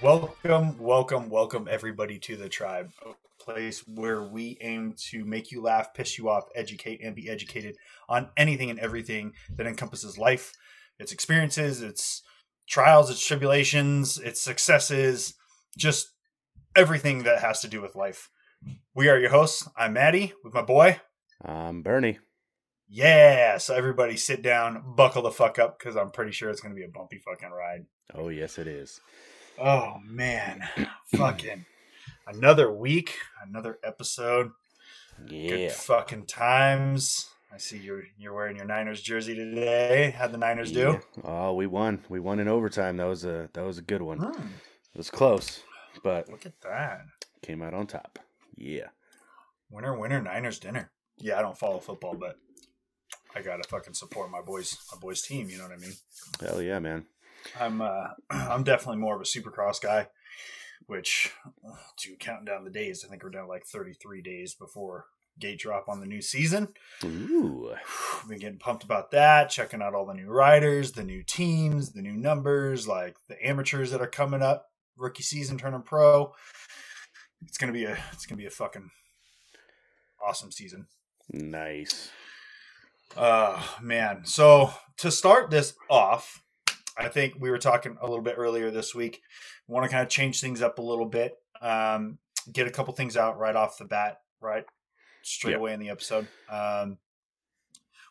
Welcome, welcome, welcome everybody to the tribe, a place where we aim to make you laugh, piss you off, educate, and be educated on anything and everything that encompasses life, its experiences, its trials, its tribulations, its successes, just everything that has to do with life. We are your hosts. I'm Maddie with my boy. I'm Bernie. Yeah, so everybody sit down, buckle the fuck up, because I'm pretty sure it's going to be a bumpy fucking ride. Oh, yes, it is. Oh man, fucking another week, another episode. Yeah. Good fucking times. I see you're you're wearing your Niners jersey today. How'd the Niners do? Oh, we won. We won in overtime. That was a that was a good one. Hmm, It was close, but look at that. came out on top. Yeah. Winner, winner, Niners dinner. Yeah, I don't follow football, but I gotta fucking support my boys, my boys' team. You know what I mean? Hell yeah, man. I'm uh, I'm definitely more of a supercross guy. Which, to counting down the days, I think we're down like 33 days before gate drop on the new season. Ooh. been getting pumped about that checking out all the new riders the new teams the new numbers like the amateurs that are coming up rookie season turning pro it's gonna be a it's gonna be a fucking awesome season Nice. uh man so to start this off i think we were talking a little bit earlier this week. We want to kind of change things up a little bit um get a couple things out right off the bat right? Straight Yeah. away in the episode. Um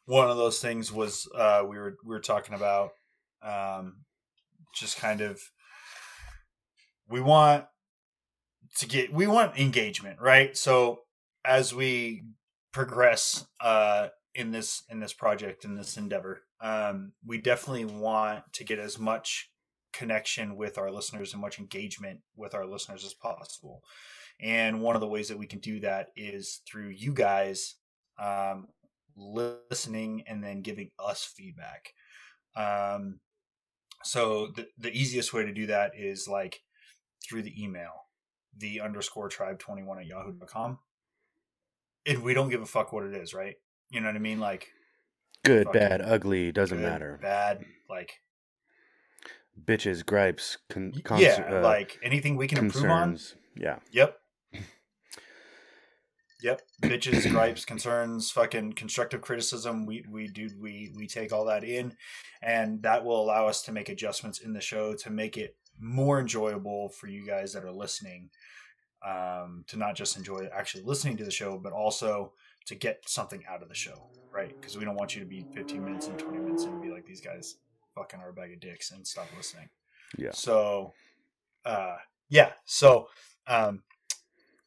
one of those things was uh we were we were talking about um just kind of we want to get we want engagement right? So as we progress uh in this in this project in this endeavor um we definitely want to get as much connection with our listeners and much engagement with our listeners as possible. And one of the ways that we can do that is through you guys um listening and then giving us feedback. Um so the, the easiest way to do that is like through the email the underscore tribe 21 at yahoo.com and we don't give a fuck what it is right? You know what i mean? Like Good, bad, ugly, doesn't good, matter. bad like Bitches, gripes, con- cons- yeah uh, like anything we can improve on. Yeah. Yep. Yep. Bitches, gripes, concerns, fucking constructive criticism. We we do we we take all that in and that will allow us to make adjustments in the show to make it more enjoyable for you guys that are listening. Um, to not just enjoy actually listening to the show, but also to get something out of the show, right? Because we don't want you to be 15 minutes and 20 minutes and be like these guys fucking are a bag of dicks and stop listening. Yeah. So, uh, yeah. So, um,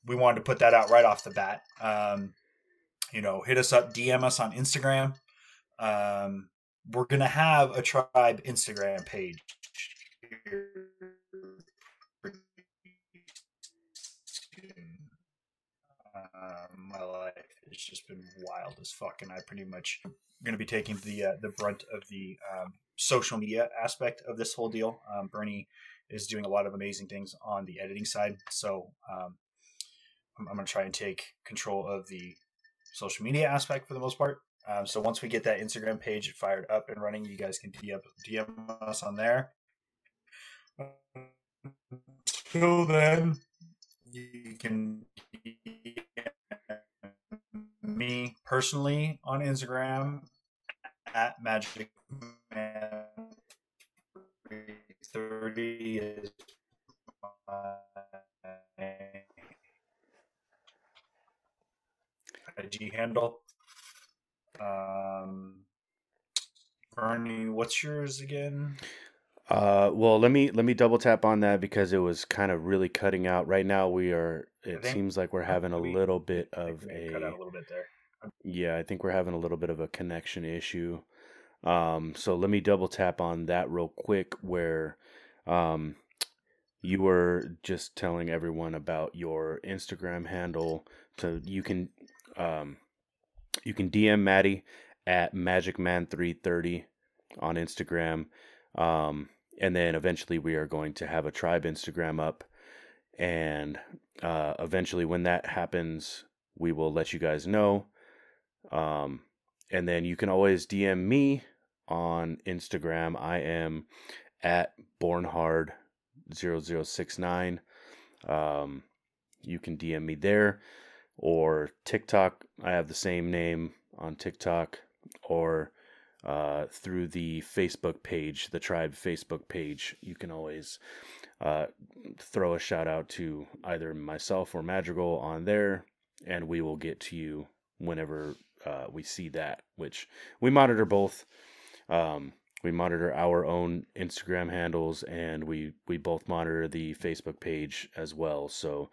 we wanted to put that out right off the bat. Um, you know, hit us up, DM us on Instagram. Um, we're gonna have a tribe Instagram page. Um, my life has just been wild as fuck, and I pretty much going to be taking the uh, the brunt of the um, social media aspect of this whole deal. Um, Bernie is doing a lot of amazing things on the editing side, so um, I'm, I'm going to try and take control of the social media aspect for the most part. Um, so once we get that Instagram page fired up and running, you guys can DM, DM us on there. Until then, you can me personally on Instagram at Magic Man thirty is my IG handle. Um, Bernie, what's yours again? Uh, well, let me let me double tap on that because it was kind of really cutting out. Right now, we are. It seems like we're having a little bit of have cut out a a little bit there. yeah. I think we're having a little bit of a connection issue. Um, so let me double tap on that real quick. Where, um, you were just telling everyone about your Instagram handle. So you can, um, you can DM Maddie at magicman330 on Instagram. Um, and then eventually we are going to have a tribe Instagram up. And uh, eventually, when that happens, we will let you guys know. Um, and then you can always DM me on Instagram. I am at bornhard0069. Um, you can DM me there or TikTok. I have the same name on TikTok or uh, through the Facebook page, the tribe Facebook page. You can always uh, throw a shout out to either myself or Madrigal on there, and we will get to you whenever uh, we see that. Which we monitor both. Um, we monitor our own Instagram handles, and we we both monitor the Facebook page as well. So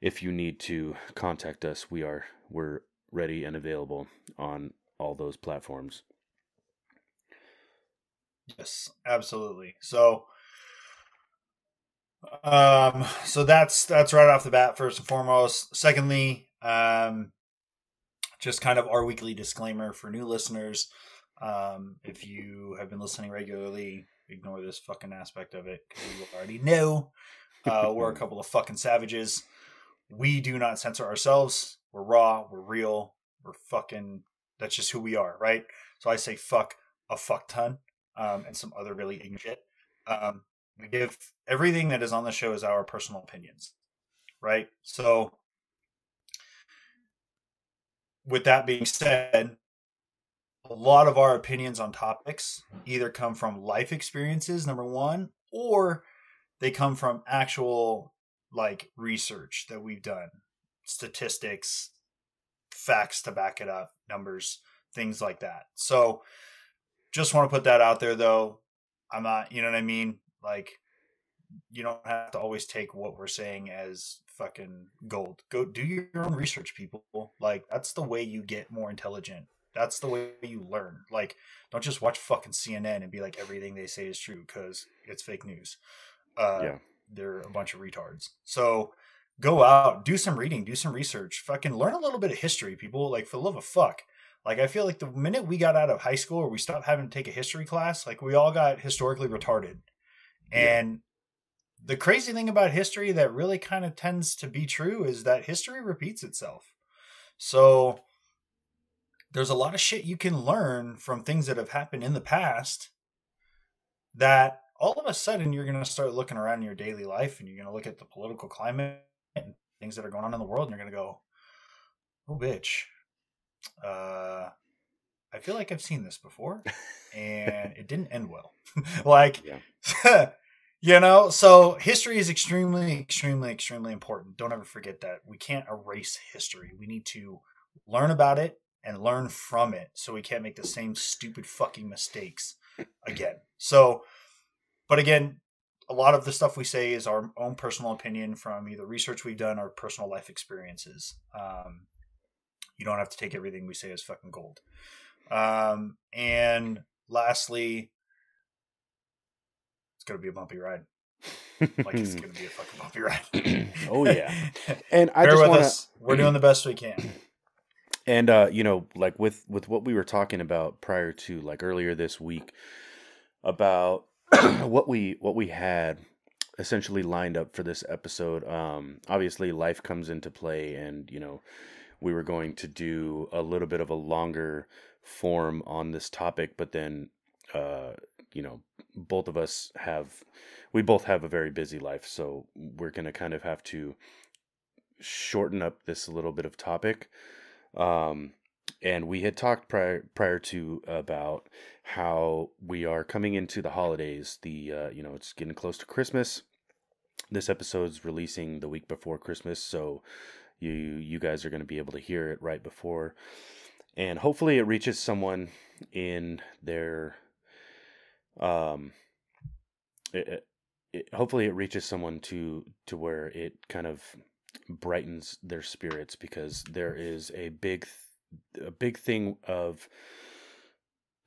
if you need to contact us, we are we're ready and available on all those platforms. Yes, absolutely. So um so that's that's right off the bat first and foremost. Secondly, um just kind of our weekly disclaimer for new listeners. Um if you have been listening regularly, ignore this fucking aspect of it because you already know uh, we're a couple of fucking savages. We do not censor ourselves. We're raw. We're real. We're fucking. That's just who we are, right? So I say fuck a fuck ton um, and some other really ignorant shit. Um, we give everything that is on the show is our personal opinions, right? So, with that being said, a lot of our opinions on topics either come from life experiences, number one, or they come from actual like research that we've done, statistics, facts to back it up, numbers, things like that. So, just want to put that out there though. I'm not, you know what I mean? Like, you don't have to always take what we're saying as fucking gold. Go do your own research, people. Like, that's the way you get more intelligent. That's the way you learn. Like, don't just watch fucking CNN and be like everything they say is true because it's fake news. Uh, yeah. They're a bunch of retards. So go out, do some reading, do some research, fucking learn a little bit of history, people. Like, for the love of fuck. Like I feel like the minute we got out of high school or we stopped having to take a history class, like we all got historically retarded. And yeah. the crazy thing about history that really kind of tends to be true is that history repeats itself. So there's a lot of shit you can learn from things that have happened in the past that all of a sudden you're going to start looking around in your daily life and you're going to look at the political climate and things that are going on in the world and you're going to go, oh, bitch, uh, I feel like I've seen this before, and it didn't end well. like, you know, so history is extremely, extremely, extremely important. Don't ever forget that. We can't erase history. We need to learn about it and learn from it so we can't make the same stupid fucking mistakes again. So, but again, a lot of the stuff we say is our own personal opinion from either research we've done or personal life experiences. Um, you don't have to take everything we say as fucking gold. Um, and lastly, it's gonna be a bumpy ride. like it's gonna be a fucking bumpy ride. oh yeah, and I Bear just want to. We're doing the best we can. And uh, you know, like with with what we were talking about prior to like earlier this week about what we what we had essentially lined up for this episode. Um, obviously, life comes into play, and you know, we were going to do a little bit of a longer form on this topic, but then, uh, you know, both of us have, we both have a very busy life, so we're to kind of have to shorten up this little bit of topic. Um, and we had talked prior prior to about how we are coming into the holidays. The uh, you know it's getting close to Christmas. This episode's releasing the week before Christmas, so you you guys are going to be able to hear it right before and hopefully it reaches someone in their um it, it, hopefully it reaches someone to to where it kind of brightens their spirits because there is a big a big thing of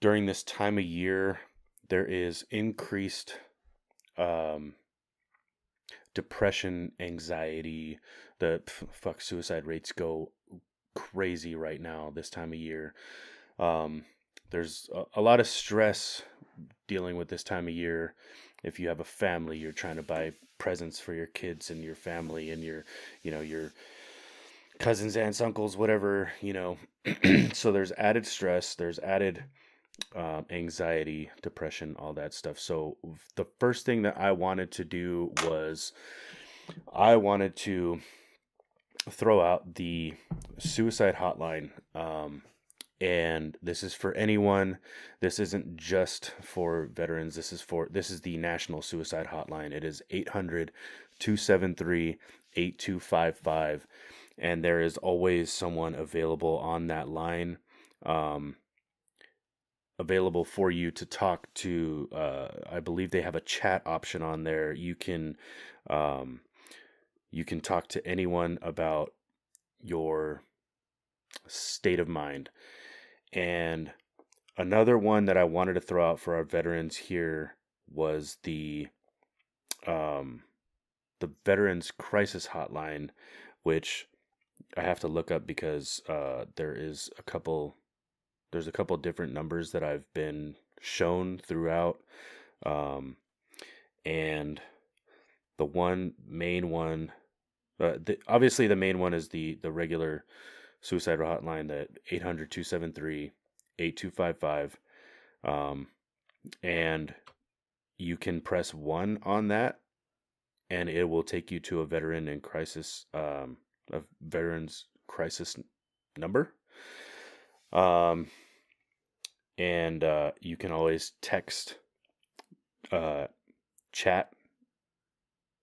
during this time of year there is increased um depression anxiety the fuck suicide rates go crazy right now this time of year. Um, there's a, a, lot of stress dealing with this time of year. If you have a family, you're trying to buy presents for your kids and your family and your, you know, your cousins, aunts, uncles, whatever, you know. so there's added stress. There's added um, anxiety, depression, all that stuff. So the first thing that I wanted to do was I wanted to throw out the suicide hotline. Um, and this is for anyone. This isn't just for veterans. This is for this is the National Suicide Hotline. It is 800 273 8255 and there is always someone available on that line. Um, available for you to talk to. Uh, I believe they have a chat option on there. You can um, you can talk to anyone about your state of mind. And another one that I wanted to throw out for our veterans here was the um, the Veterans Crisis Hotline, which I have to look up because uh, there is a couple there's a couple different numbers that I've been shown throughout. Um, and the one main one, uh, the, obviously the main one is the, the regular suicide hotline that 800 273 8255. Um, and you can press one on that and it will take you to a veteran in crisis, um, a veterans crisis number. Um, and uh, you can always text uh, chat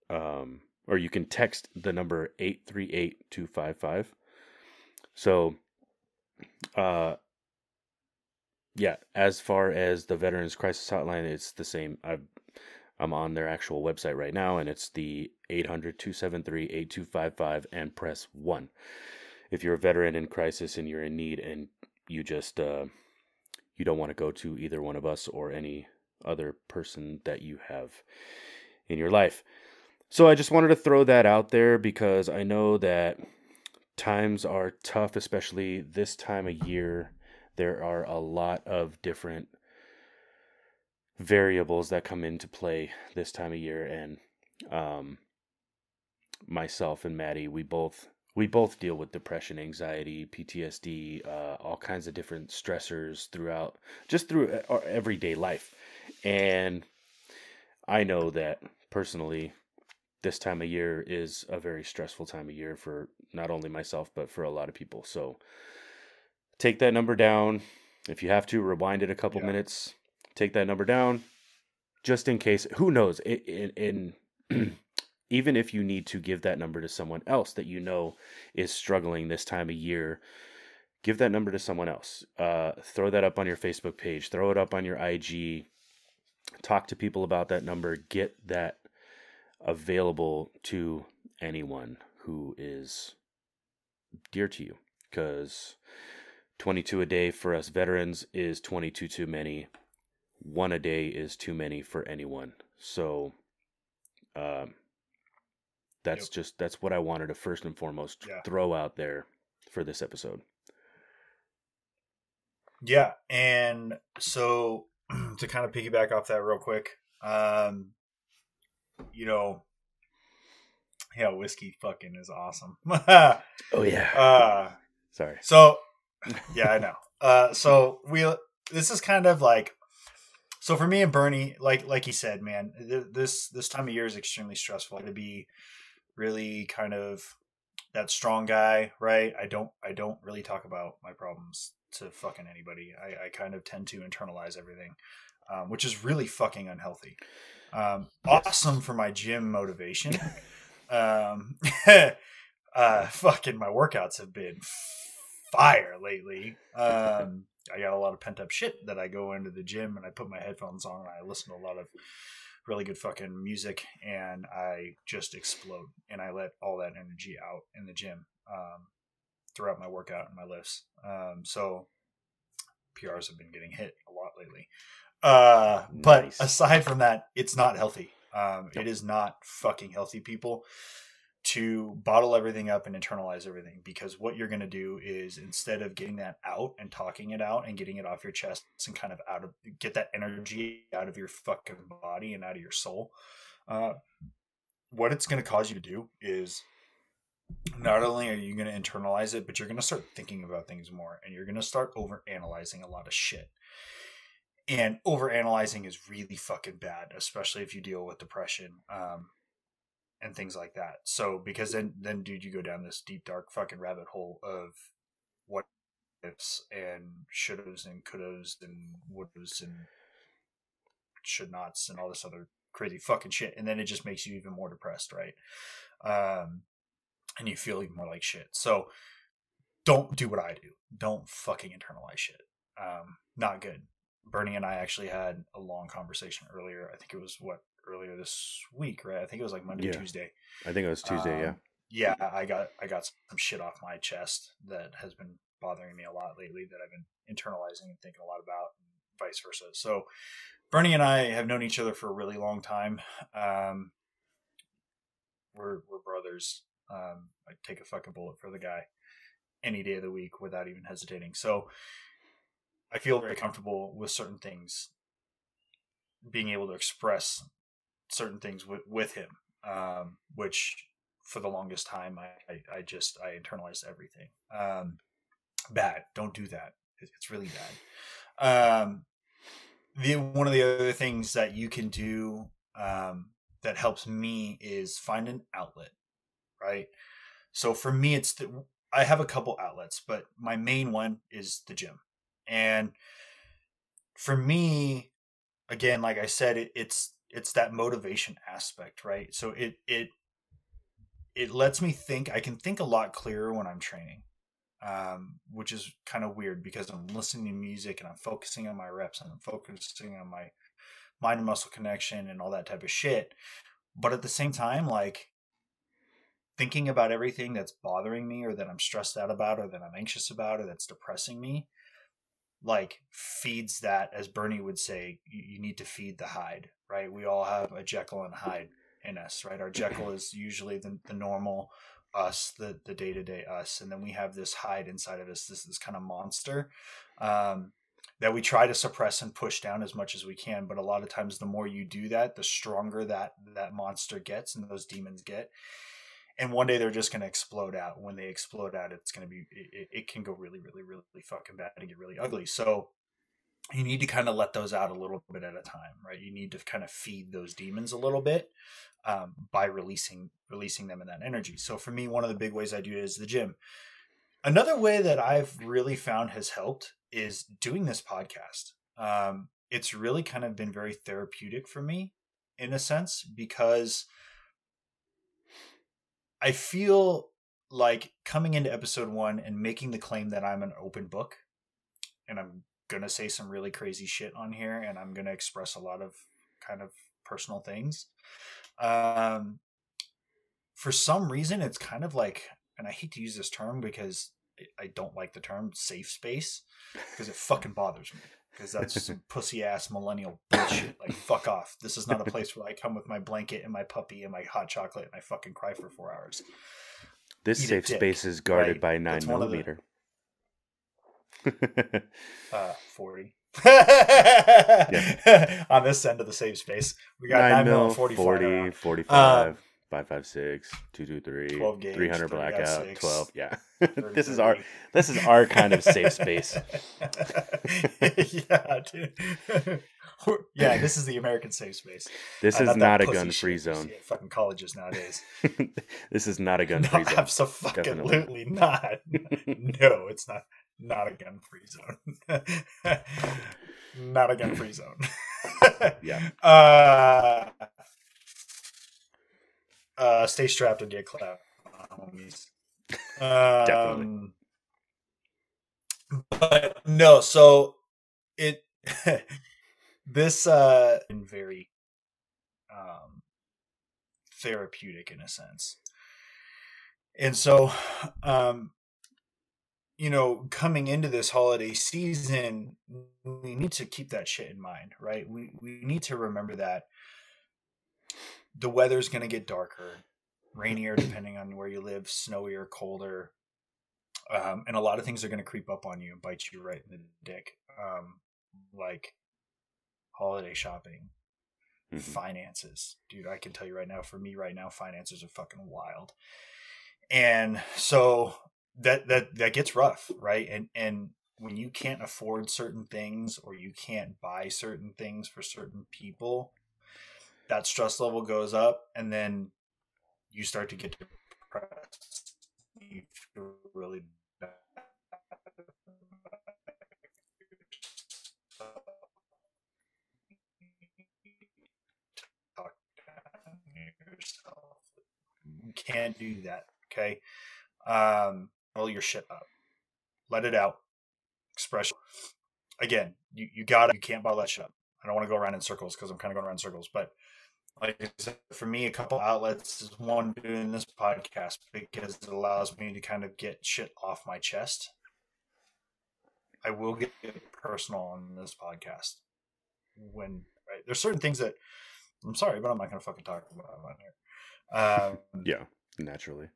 um, or you can text the number 838-255 so uh, yeah as far as the veterans crisis hotline it's the same i i'm on their actual website right now and it's the 800-273-8255 and press 1 if you're a veteran in crisis and you're in need and you just uh, you don't want to go to either one of us or any other person that you have in your life. So I just wanted to throw that out there because I know that times are tough, especially this time of year. There are a lot of different variables that come into play this time of year, and um, myself and Maddie, we both we both deal with depression, anxiety, PTSD, uh, all kinds of different stressors throughout, just through uh, our everyday life. And I know that personally, this time of year is a very stressful time of year for not only myself, but for a lot of people. So take that number down. If you have to, rewind it a couple yeah. minutes. Take that number down just in case. Who knows? In, in, in even if you need to give that number to someone else that you know is struggling this time of year give that number to someone else uh, throw that up on your facebook page throw it up on your ig talk to people about that number get that available to anyone who is dear to you because 22 a day for us veterans is 22 too many one a day is too many for anyone so um, that's yep. just that's what I wanted to first and foremost yeah. throw out there for this episode. Yeah, and so to kind of piggyback off that real quick, um, you know, yeah, whiskey fucking is awesome. oh yeah. Uh, Sorry. So, yeah, I know. Uh, so we this is kind of like so for me and Bernie, like like he said, man, this this time of year is extremely stressful to be really kind of that strong guy, right? I don't I don't really talk about my problems to fucking anybody. I, I kind of tend to internalize everything, um, which is really fucking unhealthy. Um, yes. Awesome for my gym motivation. um, uh, fucking my workouts have been fire lately. Um, I got a lot of pent up shit that I go into the gym and I put my headphones on and I listen to a lot of really good fucking music and I just explode and I let all that energy out in the gym um, throughout my workout and my lifts. Um, so PRs have been getting hit a lot lately. Uh, nice. But aside from that, it's not healthy. Um, it is not fucking healthy, people to bottle everything up and internalize everything because what you're going to do is instead of getting that out and talking it out and getting it off your chest and kind of out of get that energy out of your fucking body and out of your soul uh, what it's going to cause you to do is not only are you going to internalize it but you're going to start thinking about things more and you're going to start over analyzing a lot of shit. And over analyzing is really fucking bad, especially if you deal with depression um, and things like that. So because then then dude, you go down this deep dark fucking rabbit hole of what ifs and shouldas and couldas and wouldas and should nots and all this other crazy fucking shit, and then it just makes you even more depressed, right? Um, and you feel even more like shit. So don't do what I do. Don't fucking internalize shit. Um, not good. Bernie and I actually had a long conversation earlier. I think it was what earlier this week, right? I think it was like Monday, Yeah. Tuesday. I think it was Tuesday. yeah. Um, yeah, I got I got some shit off my chest that has been bothering me a lot lately that I've been internalizing and thinking a lot about, vice versa. So, Bernie and I have known each other for a really long time. Um, we're we're brothers. Um, I take a fucking bullet for the guy any day of the week without even hesitating. So, I feel very comfortable with certain things, being able to express certain things with with him, um, which for the longest time I, I, I just I internalized everything. Um, bad. Don't do that. It's really bad. Um, the one of the other things that you can do um, that helps me is find an outlet, right? So for me, it's the, I have a couple outlets, but my main one is the gym, and for me, again, like I said, it, it's it's that motivation aspect, right? So it it it lets me think. I can think a lot clearer when I'm training, um, which is kind of weird because I'm listening to music and I'm focusing on my reps and I'm focusing on my mind and muscle connection and all that type of shit. But at the same time, like thinking about everything that's bothering me or that I'm stressed out about or that I'm anxious about or that's depressing me, like feeds that, as Bernie would say, you, you need to feed the Hyde, right? We all have a Jekyll and Hyde in us, right? Our Jekyll is usually the, the normal us, the the day to day us, and then we have this Hyde inside of us, this this kind of monster um, that we try to suppress and push down as much as we can. But a lot of times, the more you do that, the stronger that that monster gets and those demons get. And one day they're just going to explode out. When they explode out, it's going to be it, it can go really, really, really fucking bad and get really ugly. So you need to kind of let those out a little bit at a time, right? You need to kind of feed those demons a little bit um, by releasing releasing them in that energy. So for me, one of the big ways I do it is the gym. Another way that I've really found has helped is doing this podcast. Um, it's really kind of been very therapeutic for me in a sense because I feel like coming into episode one and making the claim that I'm an open book and I'm to say some really crazy shit on here and I'm to express a lot of kind of personal things. Um, for some reason, it's kind of like, and I hate to use this term because I- don't like the term safe space because it fucking bothers me because that's some pussy ass millennial bullshit. Like, fuck off. This is not a place where I come with my blanket and my puppy and my hot chocolate and I fucking cry for four hours. This Eat safe space is guarded right? by nine That's one of the- millimeter. Uh, 40. On this end of the safe space, we got 9, Nine mil mil, 40, 40, flying around. 45, 556, 223, 12 gauge, 300 blackout, six, 12. Yeah. 30, this is our this is our kind of safe space. yeah, dude. yeah, this is the American safe space. This Uh, is that not a gun-free zone. Fucking colleges nowadays. this is not a gun-free zone. absolutely not. no, it's not. Not a gun-free zone. not a gun-free zone. Yeah. Uh, uh, stay strapped and get clapped, homies. Definitely. Um, But no, so it this uh been very um therapeutic in a sense. And so um you know, coming into this holiday season, we need to keep that shit in mind, right? We we need to remember that the weather's going to get darker, rainier depending on where you live, snowier, colder. Um, and a lot of things are going to creep up on you and bite you right in the dick. Um, like holiday shopping, Mhm. finances. Dude, I can tell you right now, for me right now, finances are fucking wild. And so that that that gets rough, right? And and when you can't afford certain things or you can't buy certain things for certain people, that stress level goes up and then you start to get depressed. You feel really bad. You can't do that. Okay. Um, roll your shit up. Let it out. Expression. Again, you, you gotta you can't bottle that shit up. I don't want to go around in circles because I'm kind of going around in circles, but like I said, for me, a couple outlets is one doing this podcast because it allows me to kind of get shit off my chest. I will get personal on this podcast when right there's certain things that I'm sorry, but I'm not going to fucking talk about on here. Um, Yeah, naturally.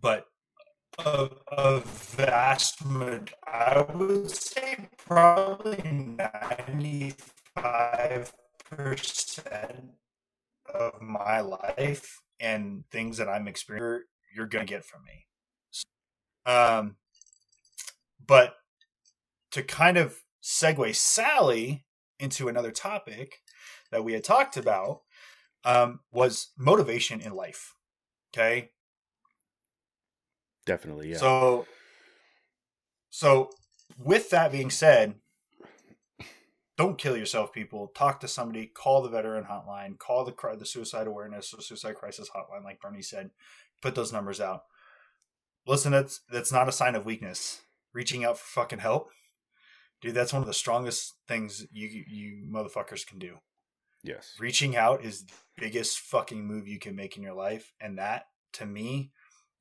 But a, a vast, ma- I would say probably ninety-five percent of my life and things that I'm experiencing, you're gonna get from me. Um, but to kind of segue Sally into another topic that we had talked about um, was motivation in life. Okay, Definitely, yeah. so, so with that being said, don't kill yourself, people. Talk to somebody. Call the veteran hotline. Call the the suicide awareness or suicide crisis hotline, like Bernie said. Put those numbers out. Listen, that's that's not a sign of weakness. Reaching out for fucking help, dude. That's one of the strongest things you you motherfuckers can do. yes. Reaching out is the biggest fucking move you can make in your life, and that to me,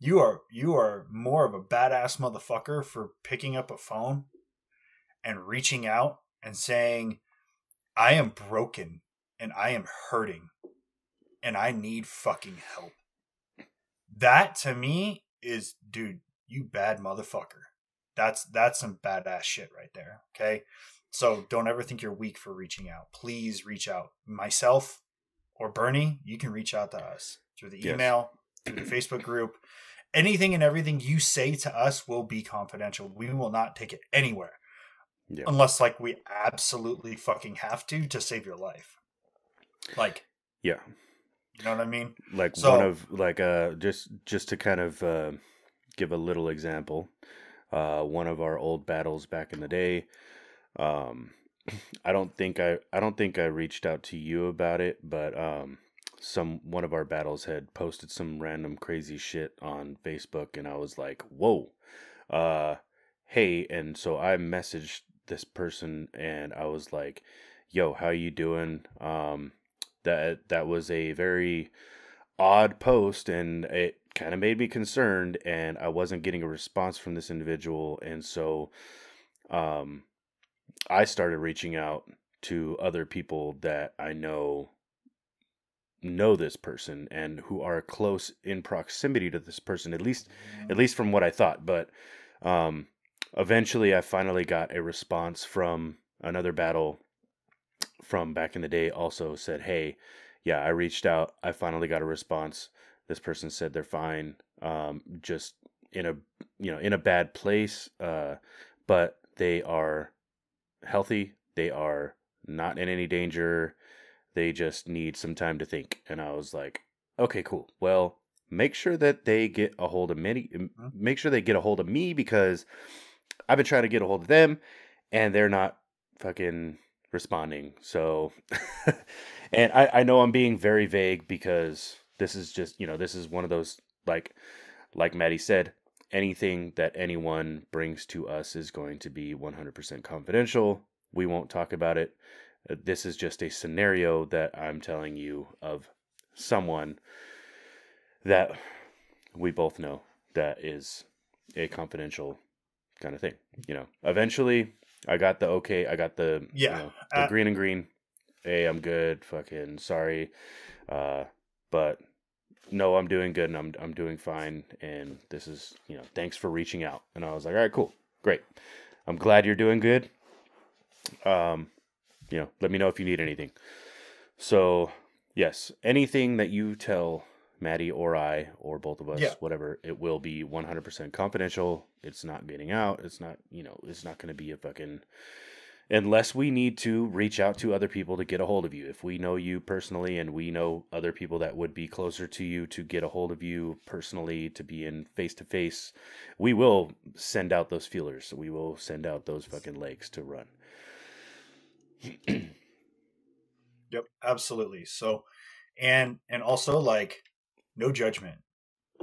you are you are more of a badass motherfucker for picking up a phone and reaching out and saying, "I am broken and I am hurting and I need fucking help." That to me is, dude, you bad motherfucker. That's that's some badass shit right there. Okay. So don't ever think you're weak for reaching out. Please reach out. Myself or Bernie, you can reach out to us through the Yes. email, through the Facebook group. Anything and everything you say to us will be confidential. We will not take it anywhere Yeah. unless like we absolutely fucking have to to save your life. Like, Yeah. you know what I mean? like So- one of like uh just just to kind of uh, give a little example uh one of our old battles back in the day um i don't think i i don't think i reached out to you about it but um some one of our battles had posted some random crazy shit on facebook and i was like whoa uh hey and so i messaged this person and i was like yo how you doing? Um that that was a very odd post and it kind of made me concerned and I wasn't getting a response from this individual and so um I started reaching out to other people that I know know this person and who are close in proximity to this person at least at least from what I thought but um eventually I finally got a response from another battle from back in the day also said hey yeah, I reached out. I finally got a response. This person said they're fine, um, just in a you know in a bad place, uh, but they are healthy. They are not in any danger. They just need some time to think. And I was like, okay, cool. Well, make sure that they get a hold of me. Mm-hmm. Make sure they get a hold of me because I've been trying to get a hold of them, and they're not fucking responding. So, and I, I know I'm being very vague because this is just, you know, this is one of those, like, like Maddie said, anything that anyone brings to us is going to be 100% confidential. We won't talk about it. Uh, This is just a scenario that I'm telling you of someone that we both know that is a confidential kind of thing. You know, eventually I got the okay, I got the you Yeah, know, the uh, green and green. Hey, I'm good. Fucking sorry, uh, but no, I'm doing good and I'm I'm doing fine. And this is you know, thanks for reaching out. And I was like, all right, cool, great. I'm glad you're doing good. Um, you know, let me know if you need anything. So yes, anything that you tell Maddie or I or both of us, Yeah. whatever, it will be 100% confidential. It's not getting out. It's not, you know, it's not going to be a fucking unless we need to reach out to other people to get a hold of you. If we know you personally and we know other people that would be closer to you to get a hold of you personally to be in face to face, we will send out those feelers. We will send out those fucking legs to run. Yep, absolutely. So, and and also like, no judgment.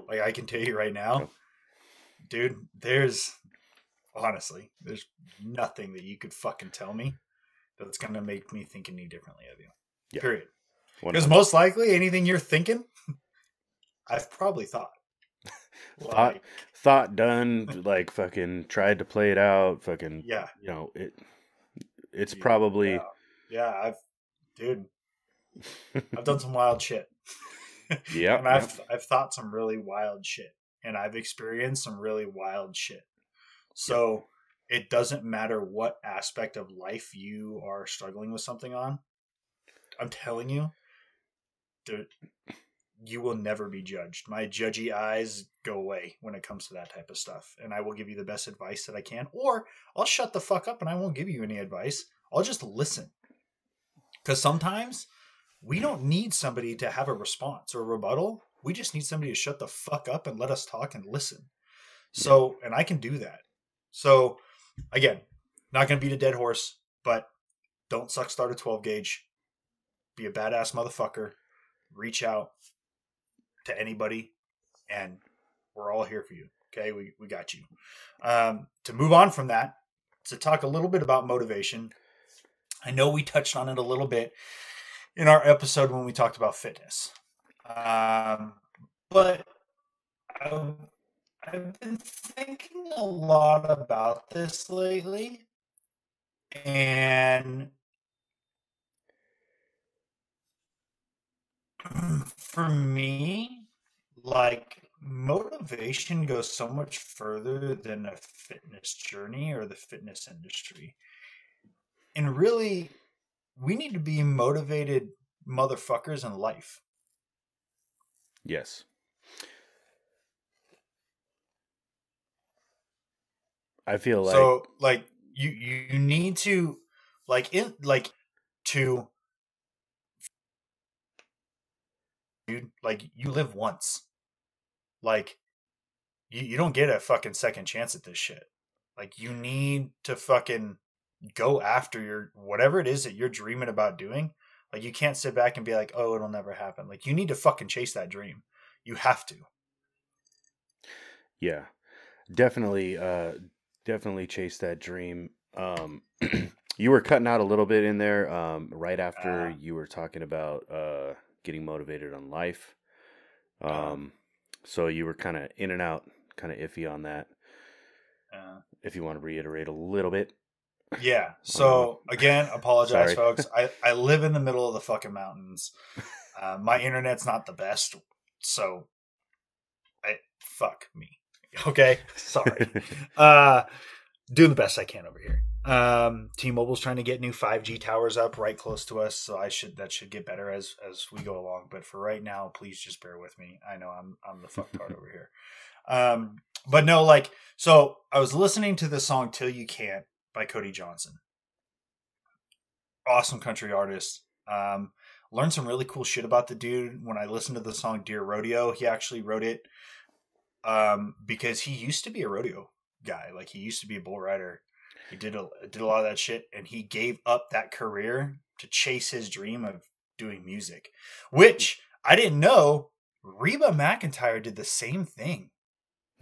Like I can tell you right now, dude. There's honestly, there's nothing that you could fucking tell me that's gonna make me think any differently of you. Yeah. Period. Because most likely, anything you're thinking, I've probably thought. Thought- Like, thought done, like fucking tried to play it out, fucking yeah, you know, it it's Yeah, probably yeah, yeah. I've, dude, I've done some wild shit. yeah, and I've I've thought some really wild shit, and I've experienced some really wild shit. So it doesn't matter what aspect of life you are struggling with something on. I'm telling you, there, you will never be judged. My judgy eyes go away when it comes to that type of stuff, and I will give you the best advice that I can, or I'll shut the fuck up and I won't give you any advice. I'll just listen. Because sometimes we don't need somebody to have a response or a rebuttal. We just need somebody to shut the fuck up and let us talk and listen. So, and I can do that. So, again, not going to beat a dead horse, but don't suck start a 12 gauge. Be a badass motherfucker. Reach out to anybody, and we're all here for you. Okay, we, we got you. Um, to move on from that, to talk a little bit about motivation. I know we touched on it a little bit in our episode when we talked about fitness. Um, but I've, I've been thinking a lot about this lately. And for me, like motivation goes so much further than a fitness journey or the fitness industry. And really, we need to be motivated motherfuckers in life. yes. I feel like so like you you need to like in like to dude like you live once like you, you don't get a fucking second chance at this shit like you need to fucking go after your whatever it is that you're dreaming about doing like you can't sit back and be like oh it'll never happen like you need to fucking chase that dream you have to Yeah, definitely, uh, definitely chase that dream. Um, you were cutting out a little bit in there, um, right after Ah. you were talking about uh, getting motivated on life. Ah. Um, so you were kind of in and out, kind of iffy on that. uh, If you want to reiterate a little bit, Yeah. So again, apologize, folks. I, I live in the middle of the fucking mountains. Uh, my internet's not the best, so I fuck me. Okay, sorry. uh, doing the best I can over here. Um, T-Mobile's trying to get new 5G towers up right close to us, so I should that should get better as as we go along. But for right now, please just bear with me. I know I'm I'm the fucktard over here. Um, but no, like so I was listening to the song "Till You Can't" by Cody Johnson. Awesome country artist. Um, learned some really cool shit about the dude when I listened to the song "Dear Rodeo." He actually wrote it um, because he used to be a rodeo guy. Like he used to be a bull rider. He did a did a lot of that shit, and he gave up that career to chase his dream of doing music, which I didn't know. Reba McEntire did the same thing.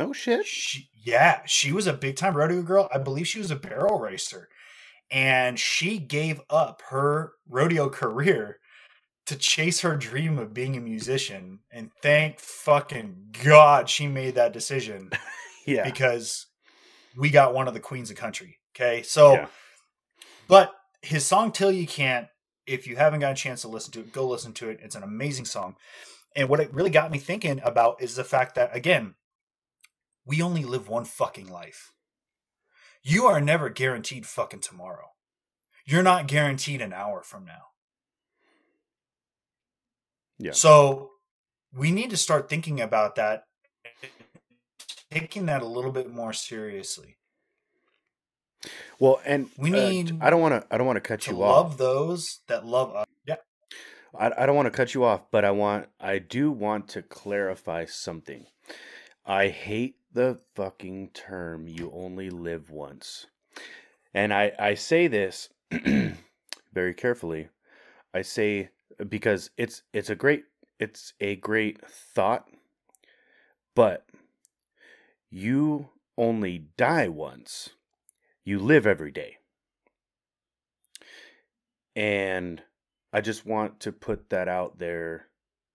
no shit. She, yeah, she was a big time rodeo girl. I believe she was a barrel racer, and she gave up her rodeo career to chase her dream of being a musician. And thank fucking God she made that decision Yeah, because we got one of the queens of country. Okay, so, Yeah. but his song "Till You Can't," if you haven't got a chance to listen to it, go listen to it. It's an amazing song. And what it really got me thinking about is the fact that again, we only live one fucking life. You are never guaranteed fucking tomorrow. You're not guaranteed an hour from now. Yeah. So we need to start thinking about that, taking that a little bit more seriously. Well, and We uh, need I don't want to. I don't want to cut To you love those that love us. Yeah. I, I don't want to cut you off, but I want. I do want to clarify something. I hate the fucking term "you only live once," and I I say this very carefully. I say because it's it's a great it's a great thought, but you only die once. You live every day. And I just want to put that out there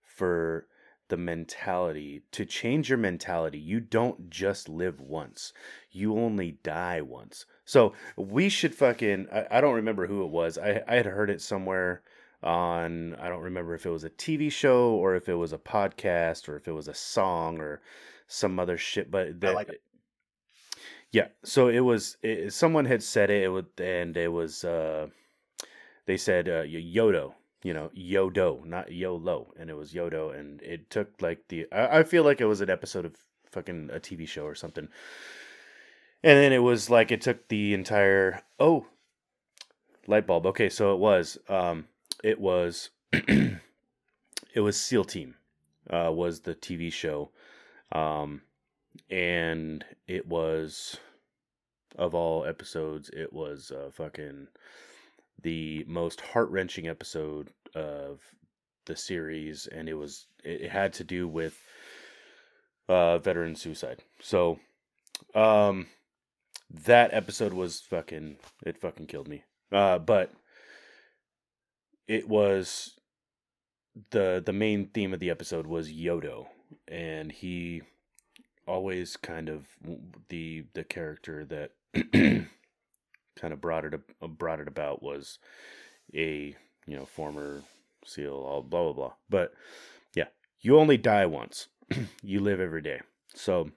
for the mentality to change your mentality. You don't just live once, you only die once. So we should fucking, I, I don't remember who it was. I, I had heard it somewhere on, I don't remember if it was a TV show or if it was a podcast or if it was a song or some other shit, but that, like it. Yeah. So it was, it, someone had said it, it would, and it was, uh, they said uh, Yodo, you know, Yodo, not YOLO, and it was Yodo, and it took like the. I, I feel like it was an episode of fucking a TV show or something, and then it was like it took the entire oh, light bulb. Okay, so it was, um, it was, it was SEAL Team, uh, was the TV show, um, and it was of all episodes, it was uh, fucking the most heart wrenching episode of the series, and it was it, had to do with uh, veteran suicide. So, um, that episode was fucking it fucking killed me. Uh, but it was the the main theme of the episode was Yodo, and he always kind of the the character that kind of brought it ab- brought it about was a you know former seal all blah blah blah. But yeah you only die once. You live every day. So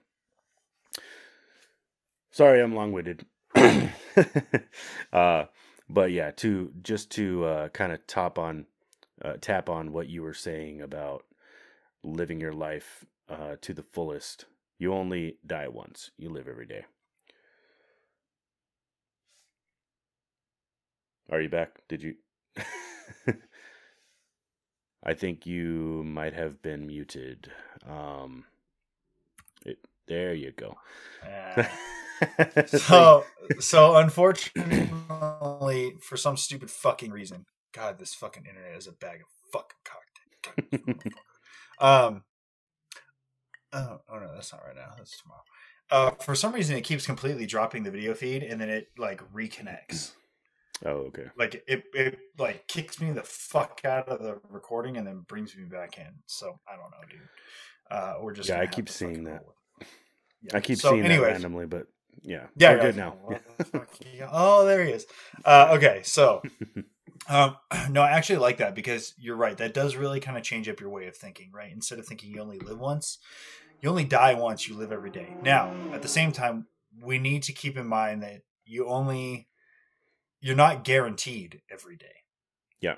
sorry i'm long-winded. Uh but yeah to just to uh kind of top on uh, tap on what you were saying about living your life uh to the fullest you only die once you live every day Are you back? Did you? I think you might have been muted. Um, it, there you go. Yeah. so so unfortunately for some stupid fucking reason god this fucking internet is a bag of fucking cocktail um oh, oh no that's not right now that's tomorrow uh for some reason it keeps completely dropping the video feed and then it like reconnects oh, okay. like it, it like kicks me the fuck out of the recording and then brings me back in so i don't know dude uh we're just Yeah, I keep seeing that. it. I keep So seeing that randomly, but yeah, Yeah, we're yeah, good now. What the fuck you got? Oh, there he is. Uh, okay, so um, no, I actually like that because you're right. That does really kind of change up your way of thinking, right? Instead of thinking you only live once, you only die once. You live every day. Now, at the same time, we need to keep in mind that you only you're not guaranteed every day. Yeah.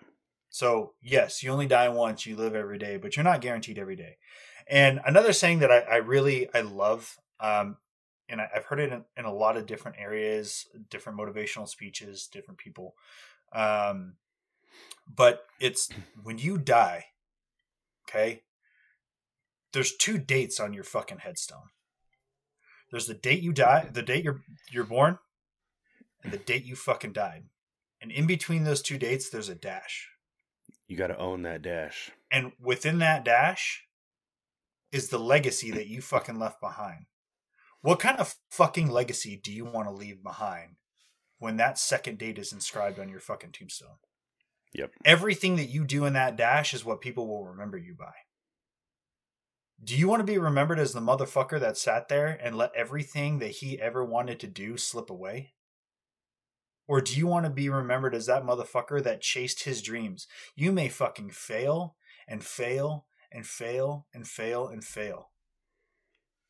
So yes, you only die once. You live every day, but you're not guaranteed every day. And another saying that I, I really I love, um, and I, I've heard it in, in a lot of different areas, different motivational speeches, different people. Um, but it's when you die, okay. There's two dates on your fucking headstone. There's the date you die, the date you're you're born, and the date you fucking died. And in between those two dates, there's a dash. You got to own that dash. And within that dash is the legacy that you fucking left behind. What kind of fucking legacy do you want to leave behind when that second date is inscribed on your fucking tombstone? Yep. Everything that you do in that dash is what people will remember you by. Do you want to be remembered as the motherfucker that sat there and let everything that he ever wanted to do slip away? Or do you want to be remembered as that motherfucker that chased his dreams? You may fucking fail and fail and fail and fail and fail.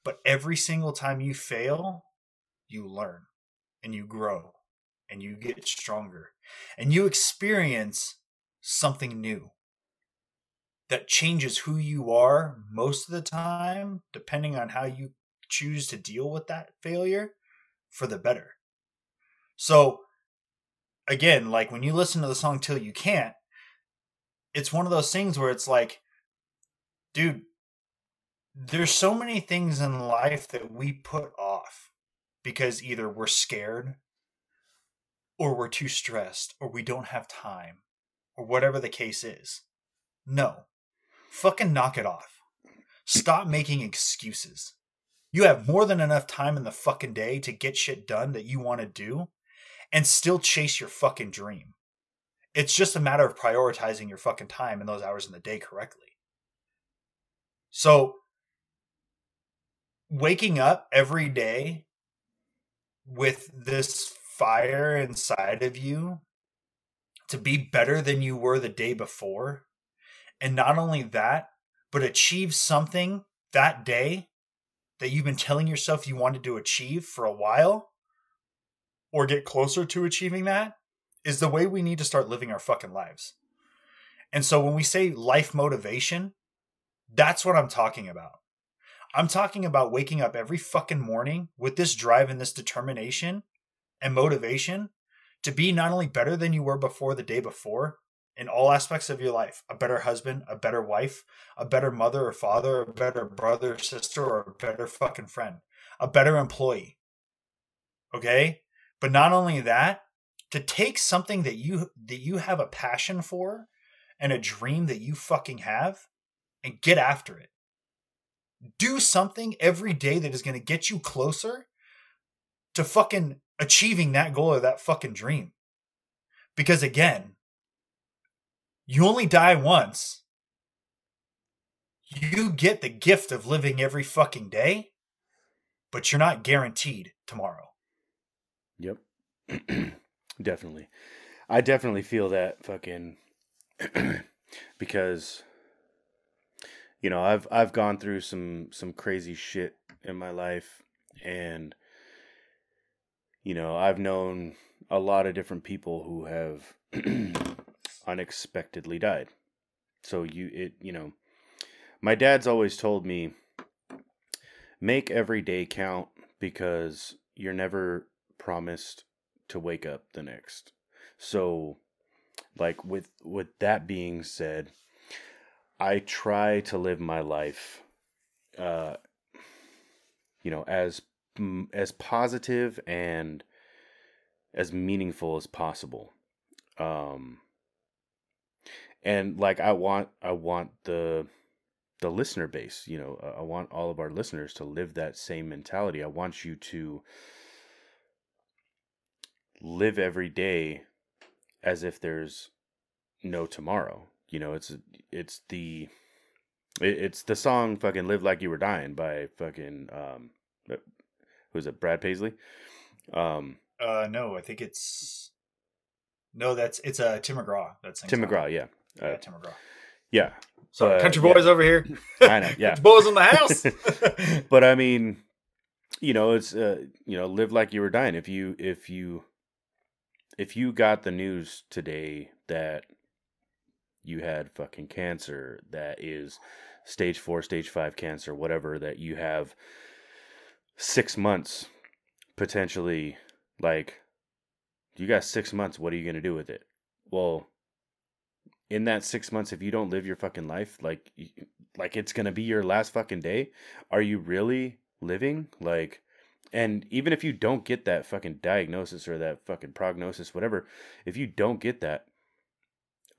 But every single time you fail, you learn and you grow and you get stronger and you experience something new. that changes who you are most of the time, depending on how you choose to deal with that failure for the better. So, again, like when you listen to the song Till You Can't, it's one of those things where it's like, dude, there's so many things in life that we put off because either we're scared or we're too stressed or we don't have time or whatever the case is. No. Fucking knock it off. Stop making excuses. You have more than enough time in the fucking day to get shit done that you want to do and still chase your fucking dream. It's just a matter of prioritizing your fucking time in those hours in the day correctly. So, waking up every day with this fire inside of you to be better than you were the day before. And not only that, but achieve something that day that you've been telling yourself you wanted to achieve for a while or get closer to achieving that is the way we need to start living our fucking lives. And so when we say life motivation, that's what I'm talking about. I'm talking about waking up every fucking morning with this drive and this determination and motivation to be not only better than you were before the day before in all aspects of your life a better husband, a better wife, a better mother or father, a better brother sister, or a better fucking friend, a better employee. Okay? But not only that, to take something that you that you have a passion for and a dream that you fucking have and get after it. Do something every day that is going to get you closer to fucking achieving that goal or that fucking dream. Because again, you only die once. You get the gift of living every fucking day, but you're not guaranteed tomorrow. Yep. definitely. I definitely feel that fucking because you know, I've I've gone through some some crazy shit in my life and you know, I've known a lot of different people who have unexpectedly died. So you it you know, my dad's always told me make every day count because you're never promised to wake up the next. So like with with that being said, I try to live my life uh you know as as positive and as meaningful as possible. Um and like I want I want the the listener base, you know, I want all of our listeners to live that same mentality. I want you to live every day as if there's no tomorrow. You know, it's it's the it's the song fucking live like you were dying by fucking um who's it Brad Paisley? Um uh no, I think it's no, that's it's a uh, Tim McGraw. That's Tim McGraw, yeah. Uh, yeah, Tim McGraw. Yeah. So uh, country boys yeah. over here. I know, yeah. boys in the house. but I mean, you know, it's uh, you know, live like you were dying. If you if you if you got the news today that you had fucking cancer that is stage four, stage five cancer, whatever, that you have six months potentially, like, you got six months, what are you going to do with it? Well, in that six months, if you don't live your fucking life, like, like it's going to be your last fucking day, are you really living? Like, and even if you don't get that fucking diagnosis or that fucking prognosis, whatever, if you don't get that,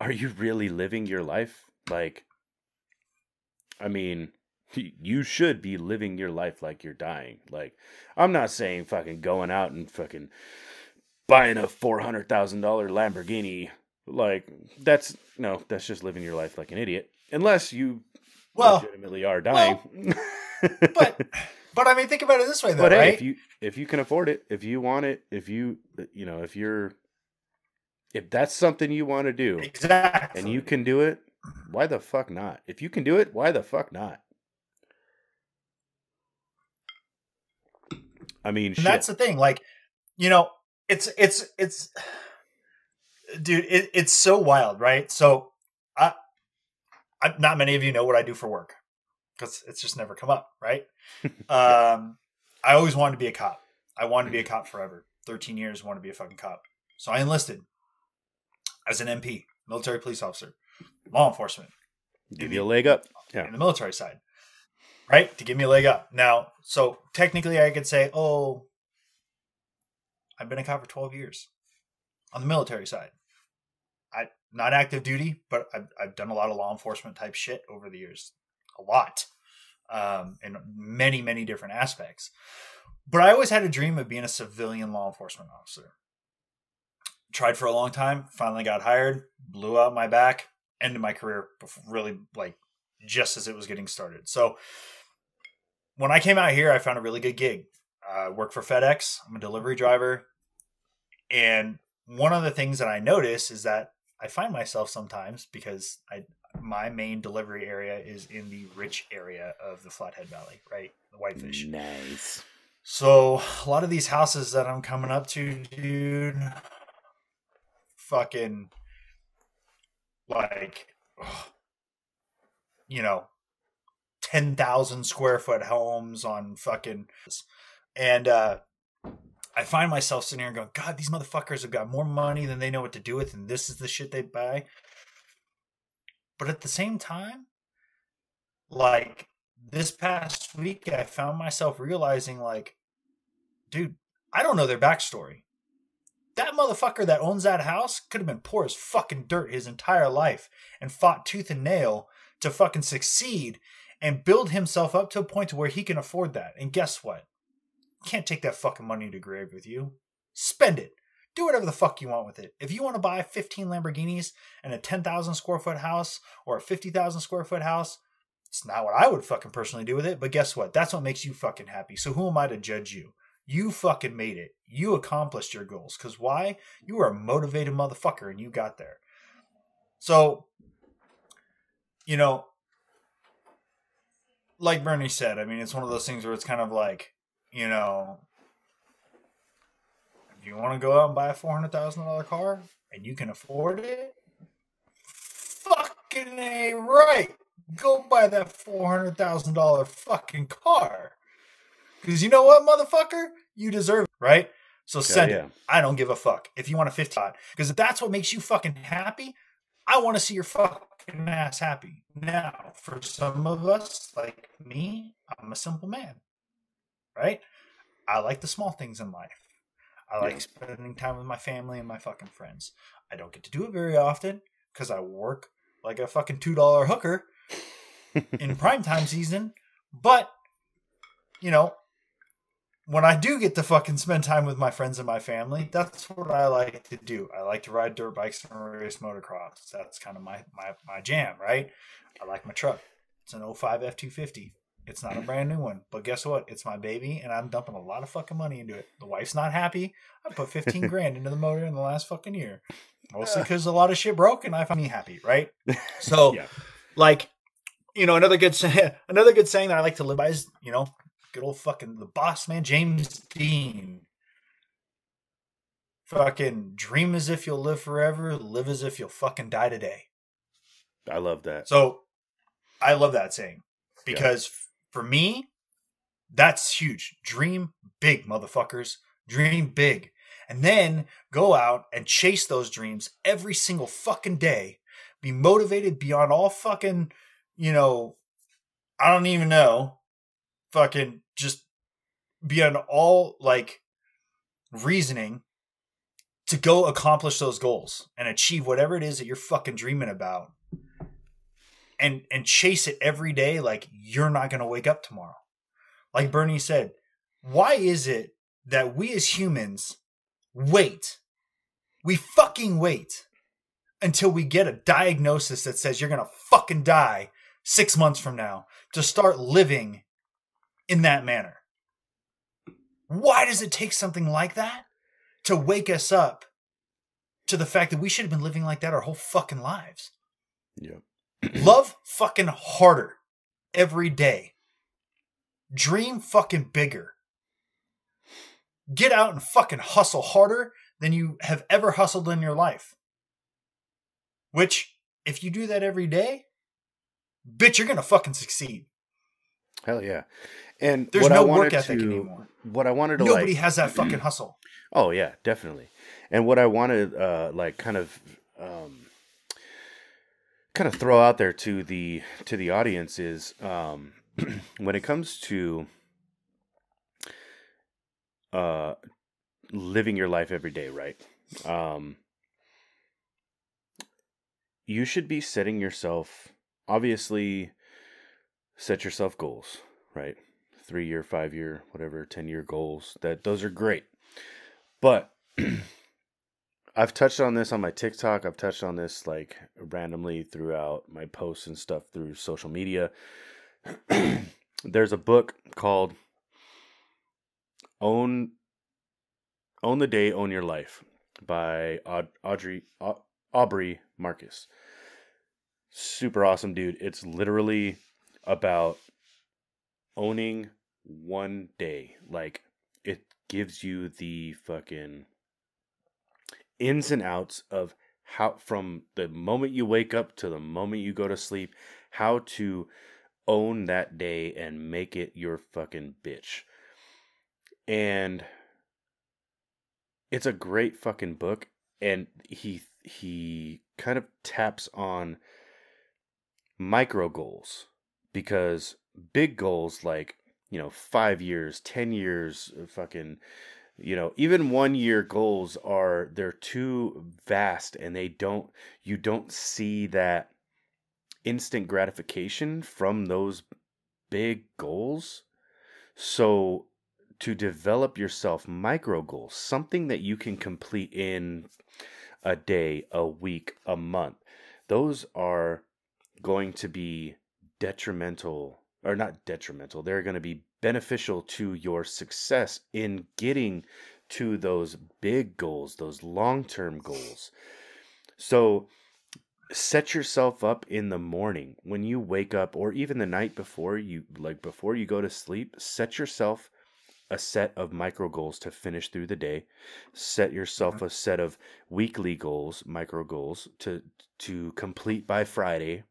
are you really living your life? Like, I mean, you should be living your life like you're dying. Like, I'm not saying fucking going out and fucking buying a $400,000 Lamborghini. Like, that's no, that's just living your life like an idiot. Unless you well, legitimately are dying. Well, but but I mean, think about it this way, though, but right? Hey, if you if you can afford it, if you want it, if you you know, if you're if that's something you want to do, exactly, and you can do it, why the fuck not? If you can do it, why the fuck not? I mean, that's the thing. Like, you know, it's it's it's, dude, it, it's so wild, right? So, I I, not many of you know what I do for work because it's just never come up, right? um, I always wanted to be a cop. I wanted to be a cop forever. 13 years, wanted to be a fucking cop. So I enlisted as an MP, military police officer, law enforcement. Give you a leg up. Yeah. In the military side. Right? To give me a leg up. Now, so technically I could say, oh, I've been a cop for 12 years on the military side. I not active duty, but I've, I've done a lot of law enforcement type shit over the years. A lot. Um, in many, many different aspects. But I always had a dream of being a civilian law enforcement officer. Tried for a long time, finally got hired, blew out my back, ended my career really like just as it was getting started. So when I came out here, I found a really good gig. I uh, work for FedEx. I'm a delivery driver. And one of the things that I notice is that I find myself sometimes because I my main delivery area is in the rich area of the Flathead Valley, right? The Whitefish. Nice. So a lot of these houses that I'm coming up to, dude, fucking like, you know, ten thousand square foot homes on fucking, and uh, I find myself sitting here going, God, these motherfuckers have got more money than they know what to do with, and this is the shit they buy. But at the same time, like this past week, I found myself realizing, like, dude, I don't know their backstory. That motherfucker that owns that house could have been poor as fucking dirt his entire life and fought tooth and nail to fucking succeed and build himself up to a point to where he can afford that. And guess what? You can't take that fucking money to grave with you. Spend it. Do whatever the fuck you want with it. If you want to buy 15 Lamborghinis and a 10,000 square foot house or a 50,000 square foot house, it's not what I would fucking personally do with it. But guess what? That's what makes you fucking happy. So who am I to judge you? You fucking made it. You accomplished your goals. Because why? You were a motivated motherfucker and you got there. So, you know, like Bernie said, I mean, it's one of those things where it's kind of like, you know, if you want to go out and buy a four hundred thousand dollar car and you can afford it, fucking a right. Go buy that four hundred thousand dollar fucking car. Because you know what, motherfucker, you deserve it, right? So send yeah. it. I don't give a fuck if you want a fifteen. Because if that's what makes you fucking happy, I want to see your fucking ass happy. Now, for some of us, like me, I'm a simple man, right? I like the small things in life. I like yeah. spending time with my family and my fucking friends. I don't get to do it very often because I work like a fucking two dollar hooker in prime time season. But you know, when I do get to fucking spend time with my friends and my family, that's what I like to do. I like to ride dirt bikes and race motocross. That's kind of my my my jam, right? I like my truck. It's an 05 F250. It's not a brand new one, but guess what? It's my baby, and I'm dumping a lot of fucking money into it. The wife's not happy. I put 15 grand into the motor in the last fucking year, mostly because a lot of shit broke, and I find me happy, right? So, yeah. like, you know, another good another good saying that I like to live by is, you know, Good old fucking the boss man, James Dean. Fucking dream as if you'll live forever, live as if you'll fucking die today. I love that. So I love that saying because yeah. for me, that's huge. Dream big, motherfuckers. Dream big. And then go out and chase those dreams every single fucking day. Be motivated beyond all fucking, you know, I don't even know fucking just beyond all like reasoning to go accomplish those goals and achieve whatever it is that you're fucking dreaming about and and chase it every day like you're not going to wake up tomorrow. Like bernie said why is it that we as humans wait? We fucking wait until we get a diagnosis that says you're going to fucking die 6 months from now to start living in that manner. Why does it take something like that to wake us up to the fact that we should have been living like that our whole fucking lives? Yeah. Love fucking harder every day. Dream fucking bigger. Get out and fucking hustle harder than you have ever hustled in your life. Which, if you do that every day, bitch, you're gonna fucking succeed. Hell yeah. And There's no work ethic to, anymore. What I wanted to Nobody like has that fucking hustle. Oh yeah, definitely. And what I wanted, uh, like, kind of, um, kind of throw out there to the to the audience is um, when it comes to uh, living your life every day, right? Um, you should be setting yourself, obviously, set yourself goals, right? Three year, five year, whatever, ten year goals. That those are great. But I've touched on this on my TikTok. I've touched on this like randomly throughout my posts and stuff through social media. There's a book called Own Own the Day, Own Your Life by Aud- Audrey Au- Aubrey Marcus. Super awesome dude. It's literally about owning one day. Like it gives you the fucking ins and outs of how from the moment you wake up to the moment you go to sleep, how to own that day and make it your fucking bitch. And it's a great fucking book and he he kind of taps on micro goals because big goals like you know 5 years 10 years uh, fucking you know even one year goals are they're too vast and they don't you don't see that instant gratification from those big goals. So to develop yourself micro goals something that you can complete in a day a week a month those are going to be detrimental or not detrimental they're going to be beneficial to your success in getting to those big goals those long-term goals. So set yourself up in the morning when you wake up or even the night before you like before you go to sleep set yourself a set of micro goals to finish through the day. Set yourself mm-hmm. a set of weekly goals micro goals to to complete by friday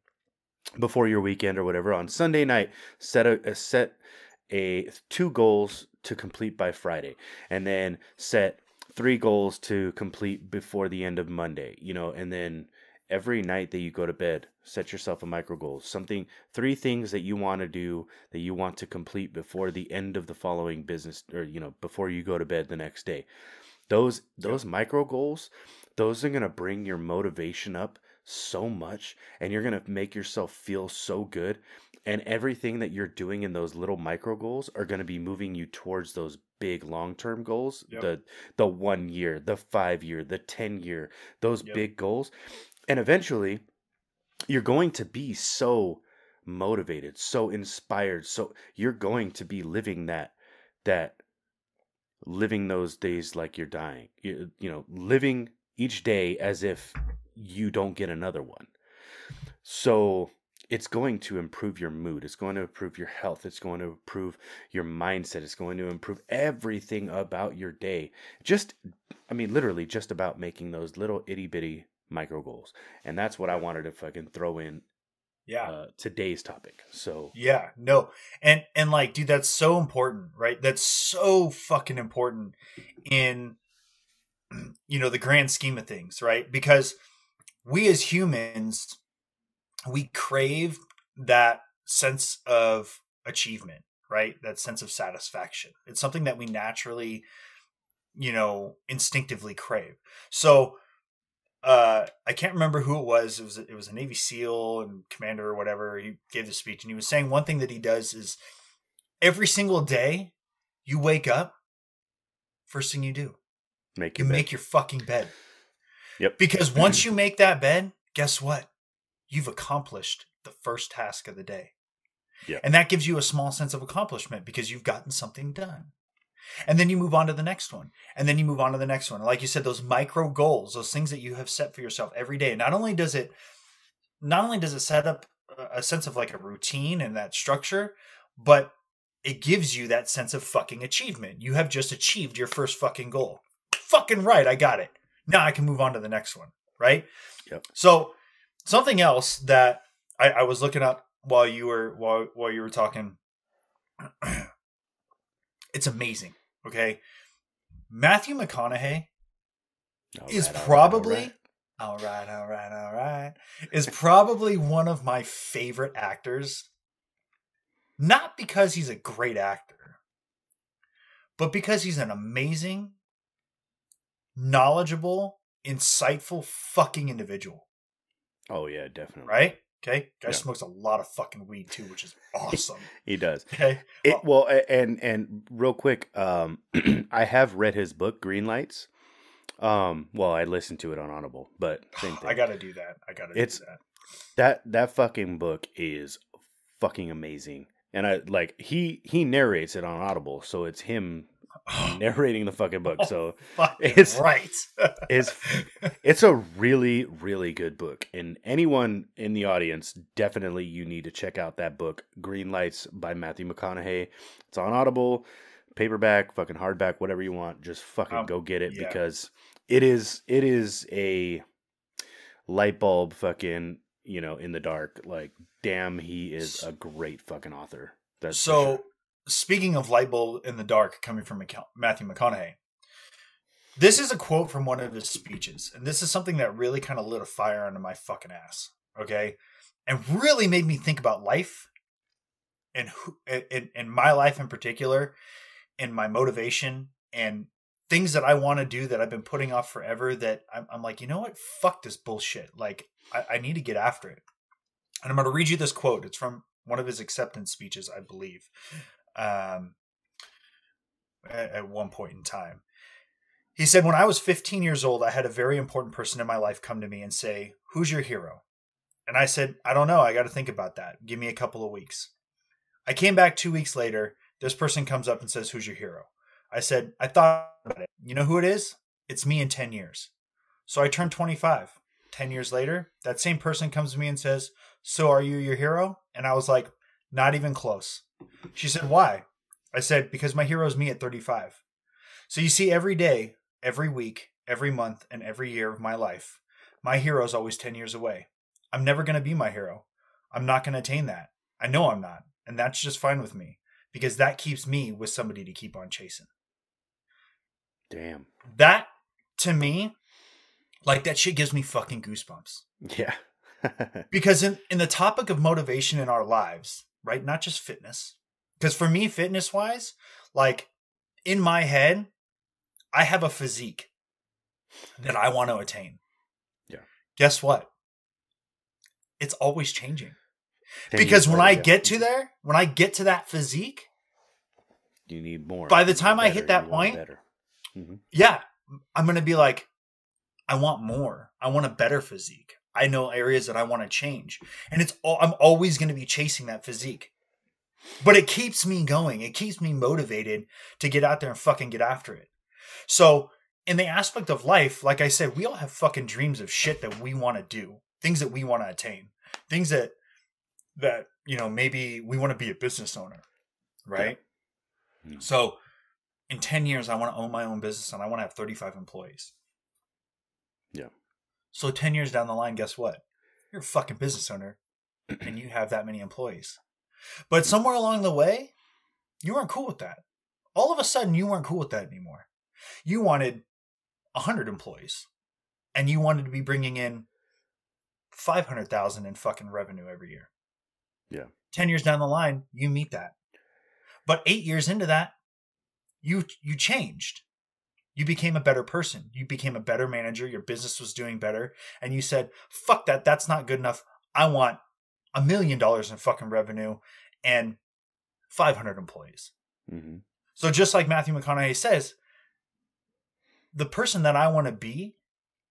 before your weekend or whatever on sunday night set a, a set a two goals to complete by friday and then set three goals to complete before the end of monday you know and then every night that you go to bed set yourself a micro goal something three things that you want to do that you want to complete before the end of the following business or you know before you go to bed the next day. Those those micro goals those are going to bring your motivation up so much and you're going to make yourself feel so good and everything that you're doing in those little micro goals are going to be moving you towards those big long-term goals Yep. the the 1 year the 5 year the 10 year those Yep. big goals and eventually you're going to be so motivated so inspired so you're going to be living that that living those days like you're dying you, you know living each day as if you don't get another one so it's going to improve your mood it's going to improve your health it's going to improve your mindset it's going to improve everything about your day just i mean literally just about making those little itty bitty micro goals and that's what i wanted to fucking throw in Yeah. uh, today's topic so Yeah, no. And and like dude that's so important, right? That's so fucking important in you know the grand scheme of things, right? Because we as humans we crave that sense of achievement, right? That sense of satisfaction. It's something that we naturally you know instinctively crave. So uh I can't remember who it was. It was it was a Navy SEAL and commander or whatever. He gave the speech and he was saying one thing that he does is every single day you wake up, first thing you do, make you bed. make your fucking bed. Yep. Because once you make that bed, guess what? You've accomplished the first task of the day. Yeah. And that gives you a small sense of accomplishment because you've gotten something done. And then you move on to the next one. And then you move on to the next one. Like you said, those micro goals, those things that you have set for yourself every day. Not only does it not only does it set up a- a sense of like a routine and that structure, but it gives you that sense of fucking achievement. You have just achieved your first fucking goal. Fucking right, I got it. Now I can move on to the next one, right? Yep. So something else that I, I was looking up while you were while while you were talking. it's amazing. Okay, Matthew McConaughey All is right, all right, all probably all right, all right, all right, is probably one of my favorite actors. Not because he's a great actor, but because he's an amazing, knowledgeable, insightful fucking individual. Oh yeah, definitely. Right? Okay. Guy Yeah. smokes a lot of fucking weed too, which is awesome. He does. Okay. It, well, and and real quick, um, I have read his book Green Lights. Um, well, I listened to it on Audible, but same thing. I gotta do that. I gotta It's- do that. that that fucking book is fucking amazing, and I like he he narrates it on Audible, so it's him narrating the fucking book. So Fucking it's- right. it's it's a really really good book, and anyone in the audience definitely you need to check out that book, Green Lights by Matthew McConaughey. It's on Audible, paperback, fucking hardback, whatever you want. Just fucking Um, go get it yeah. because it is it is a light bulb fucking you know in the dark. Like damn, he is a great fucking author. That's so sure. Speaking of light bulb in the dark coming from Matthew McConaughey, this is a quote from one of his speeches, and this is something that really kind of lit a fire under my fucking ass. Okay, and really made me think about life and who and, and my life in particular, and my motivation and things that I want to do that I've been putting off forever. That I'm, I'm like, you know what? Fuck this bullshit. Like, I, I need to get after it. And I'm going to read you this quote. It's from one of his acceptance speeches, I believe, um, at, at one point in time. He said, When I was 15 years old, I had a very important person in my life come to me and say, Who's your hero? And I said, I don't know. I got to think about that. Give me a couple of weeks. I came back two weeks later. This person comes up and says, Who's your hero? I said, I thought about it. You know who it is? It's me in 10 years. So I turned 25. 10 years later, that same person comes to me and says, So are you your hero? And I was like, Not even close. She said, Why? I said, Because my hero's me at 35. So you see, every day, every week, every month, and every year of my life, my hero's always 10 years away. I'm never going to be my hero. I'm not going to attain that. I know I'm not. And that's just fine with me because that keeps me with somebody to keep on chasing. damn, That, to me, like that shit gives me fucking goosebumps. yeah, because in, in the topic of motivation in our lives right not just fitness because for me fitness wise like in my head i have a physique that i want to attain Yeah. guess what it's always changing 10 because when later, i yeah. get to there when i get to that physique you need more. By the time need I hit that point, better. Mhm. yeah i'm gonna be like i want more i want a better physique i know areas that i want to change. And it's all i'm always going to be chasing that physique. But it keeps me going. It keeps me motivated to get out there and fucking get after it. So in the aspect of life like i said we all have fucking dreams of shit that we want to do. Things that we want to attain. Things that that you know maybe we want to be a business owner right? Mm. so in 10 years i want to own my own business and i want to have 35 employees. Yeah. So 10 years down the line guess what? You're a fucking business owner and you have that many employees. But somewhere along the way you weren't cool with that. All of a sudden you weren't cool with that anymore. You wanted 100 employees and you wanted to be bringing in 500,000 in fucking revenue every year. Yeah. 10 years down the line you meet that. But 8 years into that you you changed you became a better person. You became a better manager. Your business was doing better. And you said fuck that. That's not good enough. I want a million dollars in fucking revenue and 500 employees. Mhm. so just like matthew mcconaughey says the person that i want to be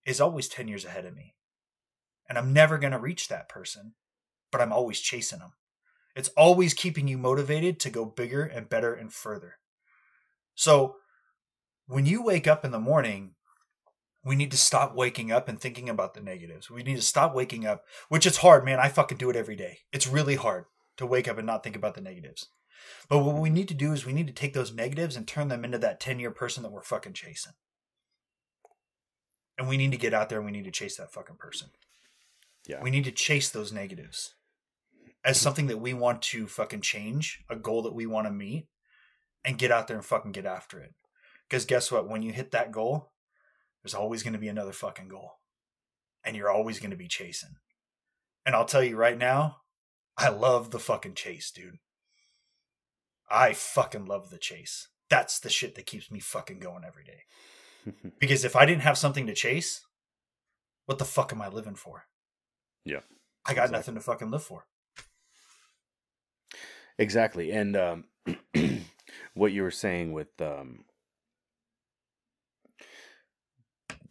is always 10 years ahead of me. And i'm never going to reach that person but i'm always chasing them it's always keeping you motivated to go bigger and better and further. So when you wake up in the morning, we need to stop waking up and thinking about the negatives. We need to stop waking up, which is hard, man. I fucking do it every day. It's really hard to wake up and not think about the negatives. But what we need to do is we need to take those negatives and turn them into that 10 year person that we're fucking chasing. And we need to get out there and we need to chase that fucking person. Yeah. We need to chase those negatives. as something that we want to fucking change, a goal that we want to meet, and get out there and fucking get after it. Because guess what? When you hit that goal, there's always going to be another fucking goal. And you're always going to be chasing. And I'll tell you right now, I love the fucking chase, dude. I fucking love the chase. That's the shit that keeps me fucking going every day. because if I didn't have something to chase, what the fuck am I living for? Yeah. I got exactly. nothing to fucking live for. Exactly. And um, what you were saying with um,